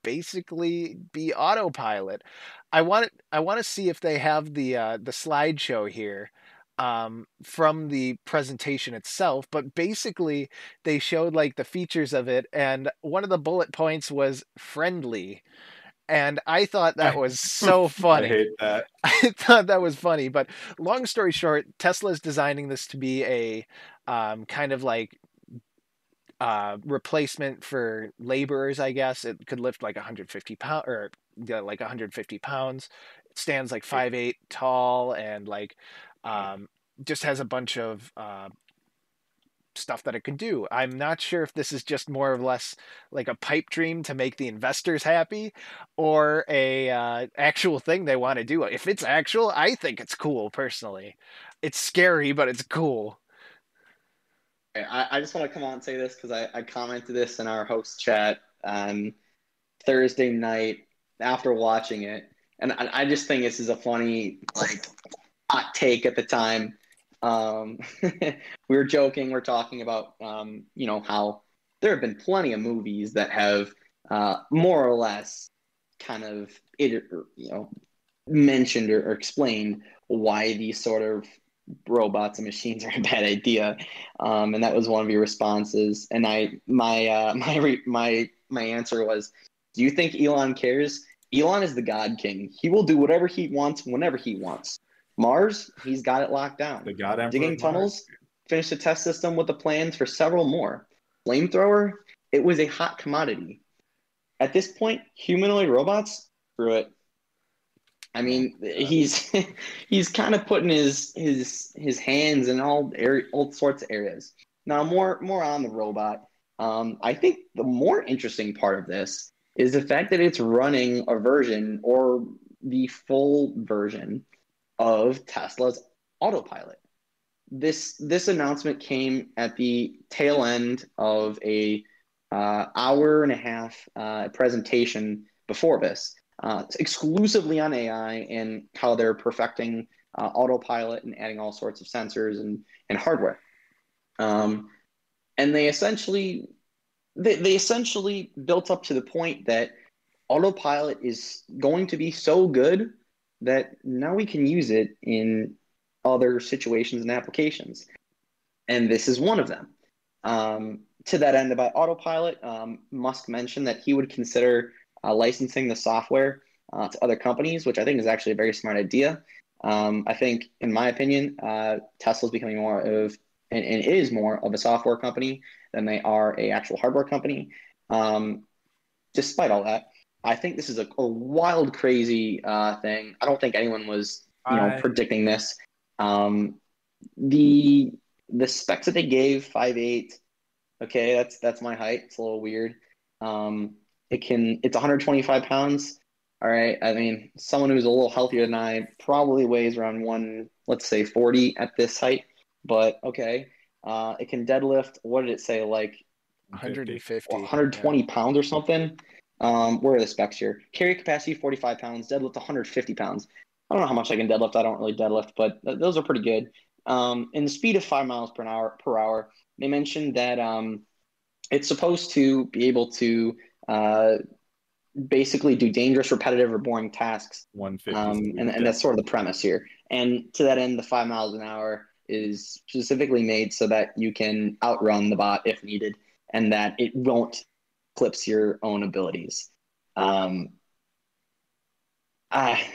S2: basically be autopilot. I want I want to see if they have the uh, the slideshow here um, from the presentation itself. But basically, they showed like the features of it, and one of the bullet points was friendly. And I thought that was *laughs* so funny.
S4: I hate that. *laughs*
S2: I thought that was funny. But long story short, Tesla is designing this to be a um, kind of like uh, replacement for laborers, I guess. It could lift like 150 pounds or yeah, like 150 pounds. It stands like five eight tall and like um, just has a bunch of uh, stuff that it can do. I'm not sure if this is just more or less like a pipe dream to make the investors happy or a uh, actual thing they want to do. If it's actual, I think it's cool personally. It's scary, but it's cool.
S3: I, I just want to come on and say this because I, I commented this in our host chat. Um, Thursday night after watching it, and I, I just think this is a funny like hot take at the time. Um, *laughs* we were joking, we're talking about um, you know how there have been plenty of movies that have uh, more or less kind of you know mentioned or, or explained why these sort of robots and machines are a bad idea. Um, and that was one of your responses. And i my uh, *laughs* my my my answer was do you think elon cares? Elon is the god king. He will do whatever he wants whenever he wants mars he's got it locked down.
S4: The God Emperor
S3: digging tunnels finished the test system with the plans for several more. Flamethrower it was a hot commodity. At this point humanoid robots screw it. I mean, he's *laughs* he's kind of putting his his his hands in all area, all sorts of areas. Now, more more on the robot. Um, I think the more interesting part of this is the fact that it's running a version or the full version of Tesla's autopilot. This this announcement came at the tail end of a uh, hour and a half uh, presentation before this uh, exclusively on AI and how they're perfecting uh, autopilot and adding all sorts of sensors and, and hardware. Um, and they essentially they, they essentially built up to the point that autopilot is going to be so good that now we can use it in other situations and applications. And this is one of them. Um, to that end, about autopilot, um, Musk mentioned that he would consider uh, licensing the software uh, to other companies, which I think is actually a very smart idea. Um, I think, in my opinion, uh, is becoming more of and, and is more of a software company than they are a actual hardware company. Um, despite all that, I think this is a, a wild, crazy uh, thing. I don't think anyone was, you know,
S4: I-
S3: predicting this. Um, the the specs that they gave five eight. Okay, that's that's my height. It's a little weird. Um, it can it's 125 pounds. All right. I mean, someone who's a little healthier than I probably weighs around one, let's say 40 at this height. But okay. Uh, it can deadlift. What did it say? Like
S2: 150.
S3: 120 pounds or something. Um, where are the specs here? Carry capacity 45 pounds, deadlift 150 pounds. I don't know how much I can deadlift. I don't really deadlift, but th- those are pretty good. Um, and the speed of five miles per hour per hour. They mentioned that um, it's supposed to be able to uh, basically do dangerous, repetitive, or boring tasks.
S4: 150.
S3: Um, and, and that's sort of the premise here. And to that end, the five miles an hour is specifically made so that you can outrun the bot if needed, and that it won't eclipse your own abilities. Um, I,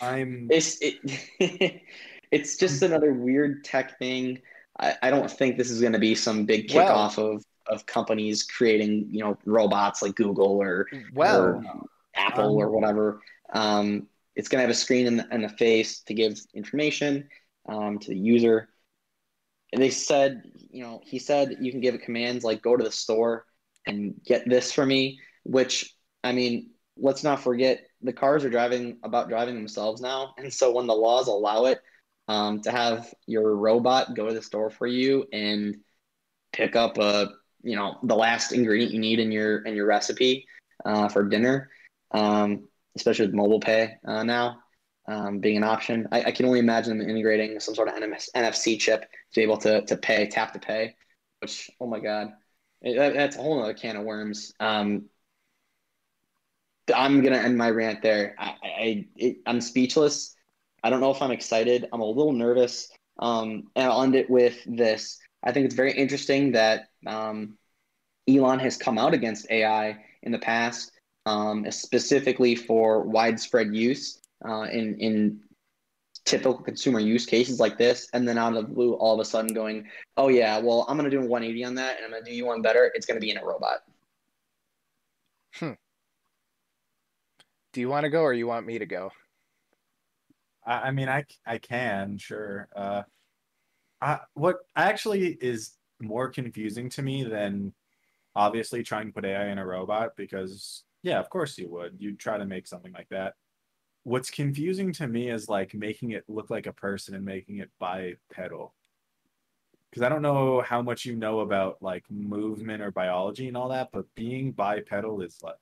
S4: I'm
S3: it's it, *laughs* it's just another weird tech thing. I, I don't think this is going to be some big
S2: Well-
S3: kickoff of of companies creating you know robots like Google or
S2: Well,
S3: or Apple or
S4: Um,
S3: whatever. Um, it's going to have a screen in the, in the face to give information um, to the user. And they said, you know, he said you can give it commands like go to the store and get this for me, which, I mean, let's not forget the cars are driving about driving themselves now. And so when the laws allow it um, to have your robot go to the store for you and pick up a, you know, the last ingredient you need in your in your recipe uh, for dinner, um, especially with mobile pay uh, now um, being an option. I, I can only imagine them integrating some sort of NMS, NFC chip to be able to, to pay, tap to pay, which, oh my God, that, that's a whole other can of worms. Um, I'm to end my rant there. I, I, I'm speechless. I don't know if I'm excited. I'm a little nervous. Um, and I'll end it with this. I think it's very interesting that um, Elon has come out against AI in the past, um, specifically for widespread use uh, in in typical consumer use cases like this, and then out of the blue, all of a sudden going, "Oh yeah, well I'm going to do a 180 on that, and I'm going to do you one better. It's going to be in a robot."
S2: do you want to go or you want me to go?
S4: I, I mean, I, c- I can, sure. Uh, I, what actually is more confusing to me than obviously trying to put AI in a robot, because, yeah, of course you would. You'd try to make something like that. What's confusing to me is like making it look like a person and making it bipedal. Because I don't know how much you know about like movement or biology and all that, but being bipedal is like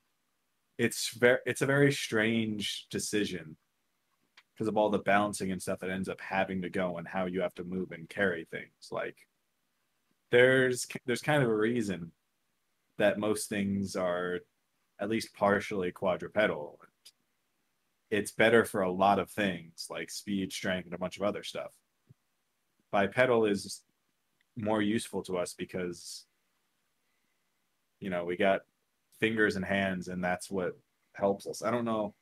S4: it's very it's a very strange decision because of all the balancing and stuff that ends up having to go and how you have to move and carry things like there's there's kind of a reason that most things are at least partially quadrupedal it's better for a lot of things like speed strength and a bunch of other stuff bipedal is more useful to us because you know we got fingers and hands and that's what helps us i don't know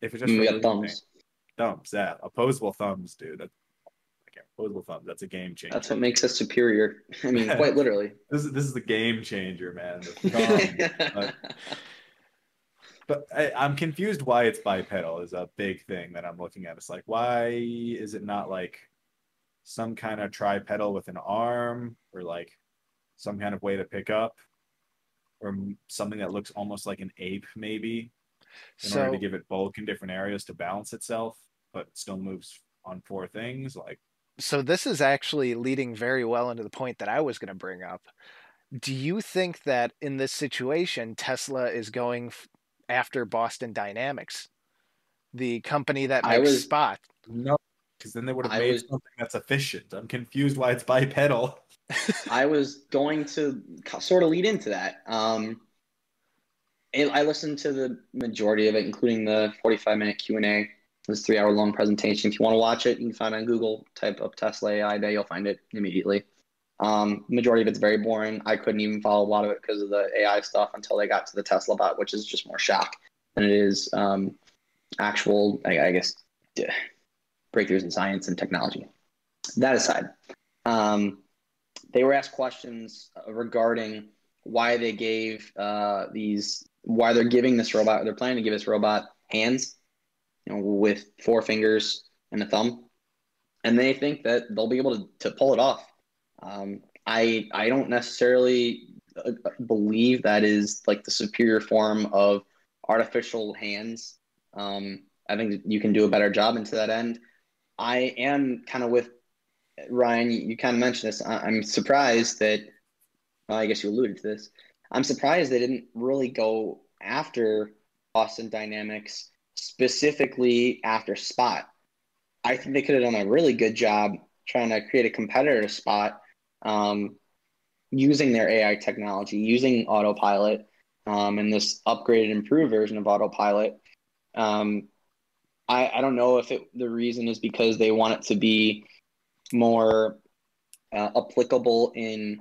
S4: if it's just
S3: we got thumbs.
S4: thumbs yeah opposable thumbs dude that, okay, opposable thumbs that's a game changer
S3: That's what makes us superior. I mean, quite *laughs* literally.
S4: this is this is the game changer man the *laughs* thumb. But- I, I'm confused why it's bipedal is a big thing that I'm looking at. It's like, why is it not like some kind of tripedal with an arm or like some kind of way to pick up or something that looks almost like an ape, maybe, in order to give it bulk in different areas to balance itself, but still moves on four things? Like,
S2: so this is actually leading very well into the point that I was going to bring up. Do you think that in this situation Tesla is going f- after Boston Dynamics, the company that
S3: I
S2: makes
S3: was-
S2: Spot?
S4: no, because then they would have made
S3: was-
S4: something that's efficient. I'm confused why it's bipedal. *laughs*
S3: I was going to sort of lead into that. Um, it, I listened to the majority of it, including the 45 minute Q and A. This three hour long presentation. If you want to watch it, you can find it on Google. Type up Tesla AI Day, you'll find it immediately. Um, majority of it's very boring. I couldn't even follow a lot of it because of the AI stuff until they got to the Tesla bot, which is just more shock than it is um, actual, I, I guess, d- breakthroughs in science and technology. That aside, um, they were asked questions uh, regarding why they gave uh, these, why they're giving this robot, they're planning to give this robot hands, you know, with four fingers and a thumb, and they think that they'll be able to, to pull it off. Um, I I don't necessarily uh, believe that is like the superior form of artificial hands. Um, I think you can do a better job And to that end. I am kind of with Ryan. You, you kind of mentioned this. I, I'm surprised that. Well, I guess you alluded to this. I'm surprised they didn't really go after Boston Dynamics specifically after Spot. I think they could have done a really good job trying to create a competitor to Spot um, using their AI technology, using autopilot um, and this upgraded, improved version of autopilot. Um, I, I don't know if it, the reason is because they want it to be more uh, applicable in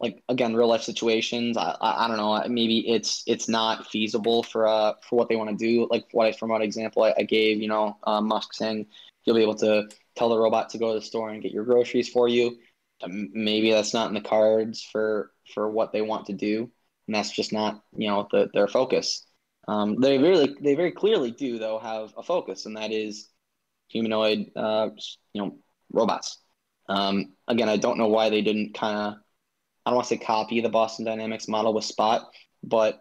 S3: like again real life situations. I, I, I don't know. Maybe it's it's not feasible for uh for what they want to do. Like what I, from what example I, I gave you know uh, musk saying you'll be able to tell the robot to go to the store and get your groceries for you maybe that's not in the cards for for what they want to do. And that's just not you know the, their focus. Um, they really they very clearly do though have a focus and that is humanoid uh, you know robots. Um, again i don't know why they didn't kind of i don't want to say copy the boston dynamics model with spot but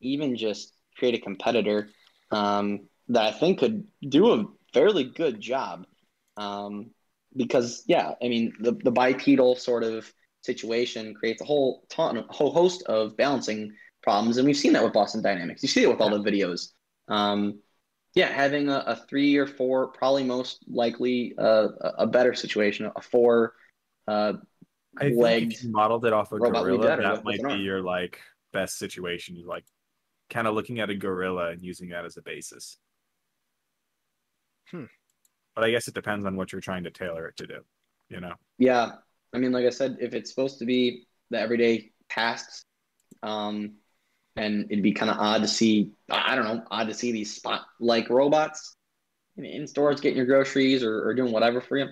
S3: even just create a competitor um, that i think could do a fairly good job um, because yeah i mean the, the bipedal sort of situation creates a whole ton a whole host of balancing problems and we've seen that with boston dynamics you see it with all the videos um, yeah having a, a three or four probably most likely uh, a- a better situation a four uh,
S4: I think
S3: legged
S4: if you modeled it off a
S3: robot be
S4: gorilla,
S3: better
S4: that
S3: with- with
S4: might be your like best situation. You like kind of looking at a gorilla and using that as a basis.
S2: Hmm.
S4: But I guess it depends on what you're trying to tailor it to do. You know,
S3: Yeah, I mean, like I said, if it's supposed to be the everyday tasks, um, and it'd be kind of odd to see, I don't know, odd to see these spot like robots in, in stores getting your groceries or, or doing whatever for you.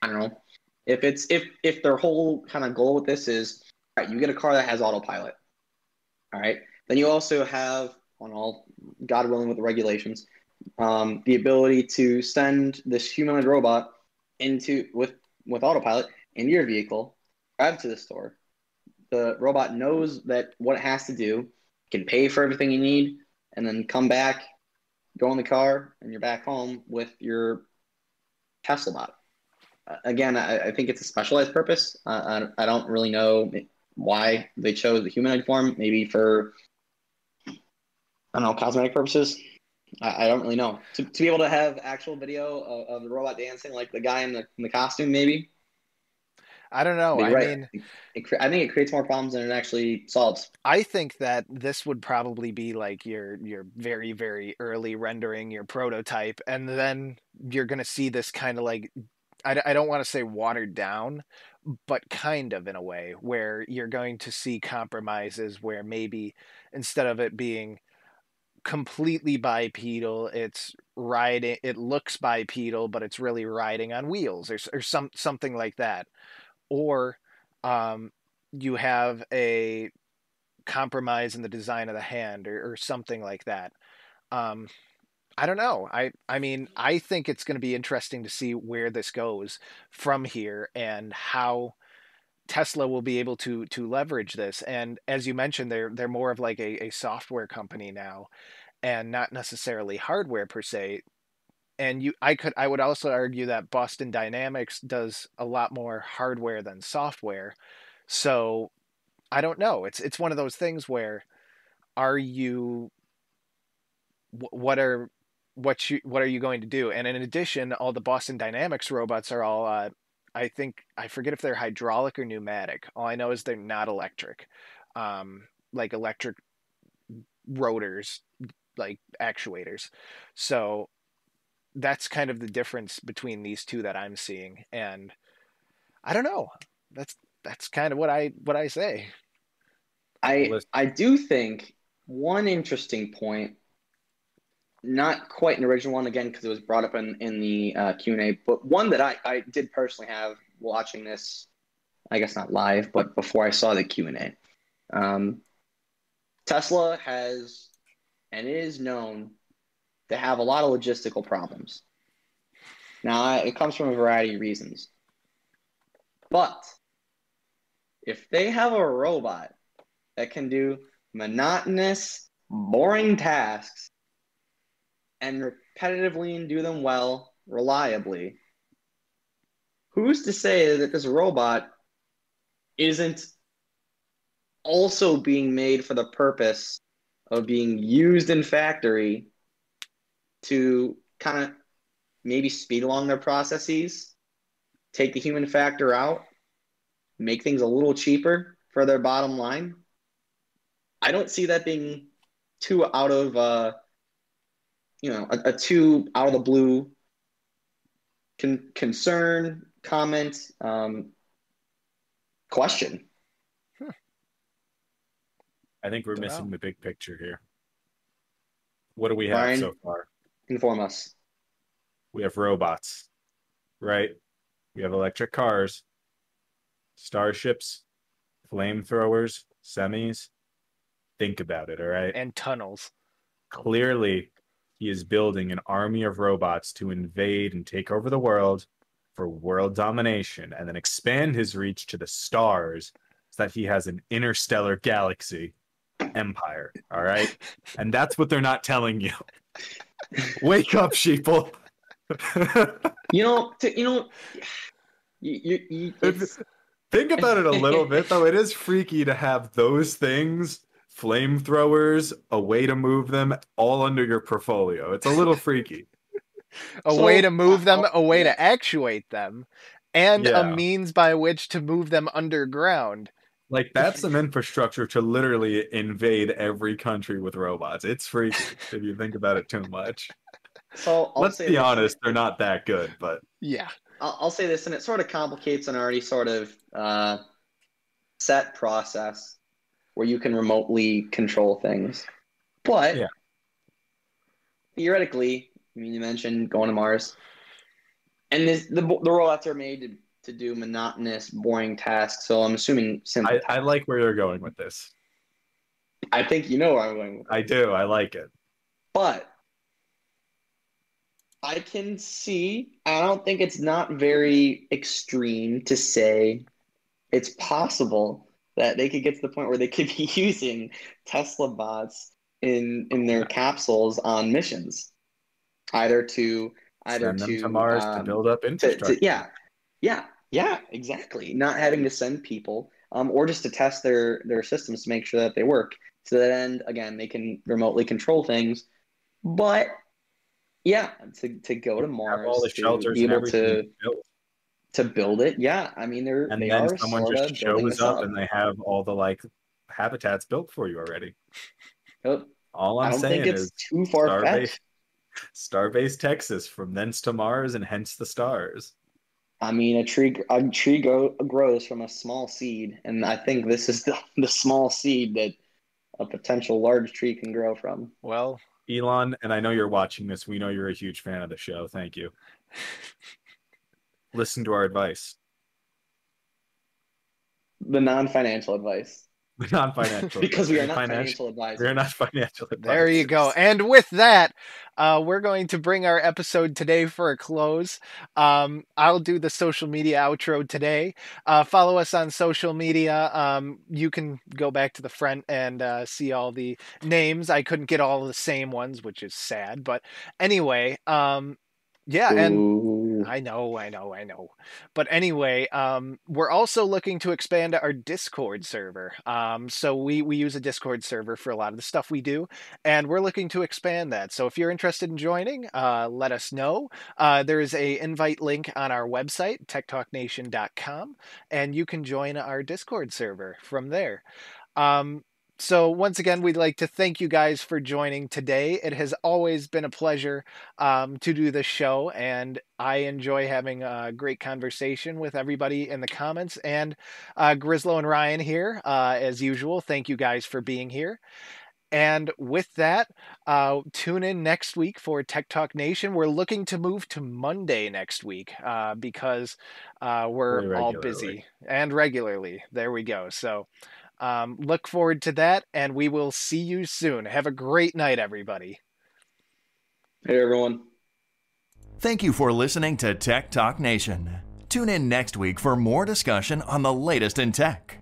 S3: I don't know. If it's if if their whole kind of goal with this is, all right, you get a car that has autopilot, all right, then you also have on all God willing with the regulations, um, the ability to send this humanoid robot into with with autopilot into your vehicle, drive to the store. The robot knows that what it has to do, can pay for everything you need, and then come back, go in the car, and you're back home with your Tesla bot. Uh, again, I, I think it's a specialized purpose. Uh, I, I don't really know why they chose the humanoid form. Maybe for I don't know, cosmetic purposes. I, I don't really know. To, to be able to have actual video of, of the robot dancing, like the guy in the in the costume, maybe.
S2: I don't know. I
S3: right.
S2: mean,
S3: It, cre- I think it creates more problems than it actually solves.
S2: I think that this would probably be like your your very very early rendering, your prototype, and then you're gonna see this kind of like I, I don't want to say watered down, but kind of in a way where you're going to see compromises where maybe instead of it being completely bipedal, it's riding. It looks bipedal, but it's really riding on wheels or or some something like that, or um, you have a compromise in the design of the hand or, or something like that. Um, I don't know. I I mean, I think it's going to be interesting to see where this goes from here and how Tesla will be able to to leverage this. And as you mentioned, they're they're more of like a, a software company now, and not necessarily hardware per se. And you, I could, I would also argue that Boston Dynamics does a lot more hardware than software. So I don't know. It's it's one of those things where are you what are what you what are you going to do? And in addition, all the Boston Dynamics robots are all uh, I think I forget if they're hydraulic or pneumatic. All I know is they're not electric. Um, like electric rotors, like actuators. So that's kind of the difference between these two that I'm seeing. And I don't know. That's that's kind of what I what I say.
S3: I I do think one interesting point, not quite an original one again because it was brought up in in the uh, Q and A, but one that I I did personally have watching this. I guess not live, but before I saw the Q and A, um, Tesla has and is known to have a lot of logistical problems. Now it comes from a variety of reasons, but if they have a robot that can do monotonous, boring tasks and repetitively and do them well, reliably, who's to say that this robot isn't also being made for the purpose of being used in factory to kind of maybe speed along their processes, take the human factor out, make things a little cheaper for their bottom line? I don't see that being too out of uh, you know a, a too out of the blue con- concern comment um, question.
S4: I think we're
S2: Don't
S4: missing
S2: know.
S4: the big picture here. What do we have
S3: Brian?
S4: so far?
S3: Inform us.
S4: We have robots, right? We have electric cars, starships, flamethrowers, semis. Think about it, all right?
S2: And tunnels.
S4: Clearly, he is building an army of robots to invade and take over the world for world domination and then expand his reach to the stars so that he has an interstellar galaxy empire, all right? And that's what they're not telling you. Wake up, sheeple. *laughs*
S3: You know, to, you know, you, you, you
S4: Think about it a little bit, though. It is freaky to have those things, flamethrowers, a way to move them, all under your portfolio. It's a little freaky. *laughs*
S2: A
S3: So-
S2: way to move them, a way to *laughs* actuate them, and
S4: Yeah.
S2: a means by which to move them underground.
S4: Like that's some infrastructure to literally invade every country with robots. It's freaky *laughs* if you think about it too much.
S3: so I'll
S4: Let's
S3: say
S4: be
S3: this.
S4: honest, they're not that good, but
S2: Yeah.
S3: I'll, I'll say this, and it sort of complicates an already sort of uh, set process where you can remotely control things. But
S4: Yeah.
S3: theoretically, I mean, you mentioned going to Mars, and this, the the robots are made to, to do monotonous, boring tasks. So I'm assuming.
S4: I, I like where you're going with this.
S3: I think you know where I'm going with
S4: I do. I like it.
S3: But I can see, I don't think it's not very extreme to say it's possible that they could get to the point where they could be *laughs* using Tesla bots in in their capsules on missions, either to either
S4: Send them
S3: to,
S4: to Mars to
S3: um,
S4: build up
S3: to,
S4: infrastructure.
S3: to yeah, yeah, yeah, exactly. Not having to send people, um, or just to test their their systems to make sure that they work. To that end, again, they can remotely control things. But yeah, to, to go to Mars,
S4: Have all the
S3: to
S4: shelters
S3: be
S4: and
S3: able to
S4: built.
S3: To build it, yeah. I mean, they're
S4: and
S3: they
S4: then
S3: are
S4: someone just shows
S3: this
S4: up and they have all the like habitats built for you already.
S3: Yep.
S4: All
S3: I
S4: I'm
S3: don't
S4: saying
S3: think it's
S4: is
S3: too far.
S4: Starbase, Starbase Texas, from thence to Mars and hence the stars.
S3: I mean, a tree a tree grow, grows from a small seed, and I think this is the, *laughs* the small seed that a potential large tree can grow from.
S2: Well,
S4: Elon, and I know you're watching this. We know you're a huge fan of the show. Thank you. *laughs* Listen to our advice.
S3: The non-financial advice, *laughs* The
S4: Non-financial. *laughs*
S3: because we are not
S4: Financial-
S3: financial advisors.
S4: We're not financial advisors.
S2: There you go. And with that, uh, we're going to bring our episode today for a close. Um, I'll do the social media outro today. Uh, follow us on social media. Um, you can go back to the front and uh, see all the names. I couldn't get all the same ones, which is sad. But anyway, um, yeah, and
S3: Ooh.
S2: I know, I know, I know. But anyway, um, we're also looking to expand our Discord server. Um, so we we use a Discord server for a lot of the stuff we do, and we're looking to expand that. So if you're interested in joining, uh, let us know. Uh, there is a invite link on our website, techtalknation.com, and you can join our Discord server from there. Um, so once again, we'd like to thank you guys for joining today. It has always been a pleasure um, to do this show, and I enjoy having a great conversation with everybody in the comments. And uh, Grislow and Ryan here, uh, as usual. Thank you guys for being here. And with that, uh, tune in next week for Tech Talk Nation. We're looking to move to Monday next week uh, because uh, we're all busy and regularly. There we go. So um, look forward to that, and we will see you soon. Have a great night, everybody.
S3: Hey everyone.
S1: Thank you for listening to Tech Talk Nation. Tune in next week for more discussion on the latest in tech.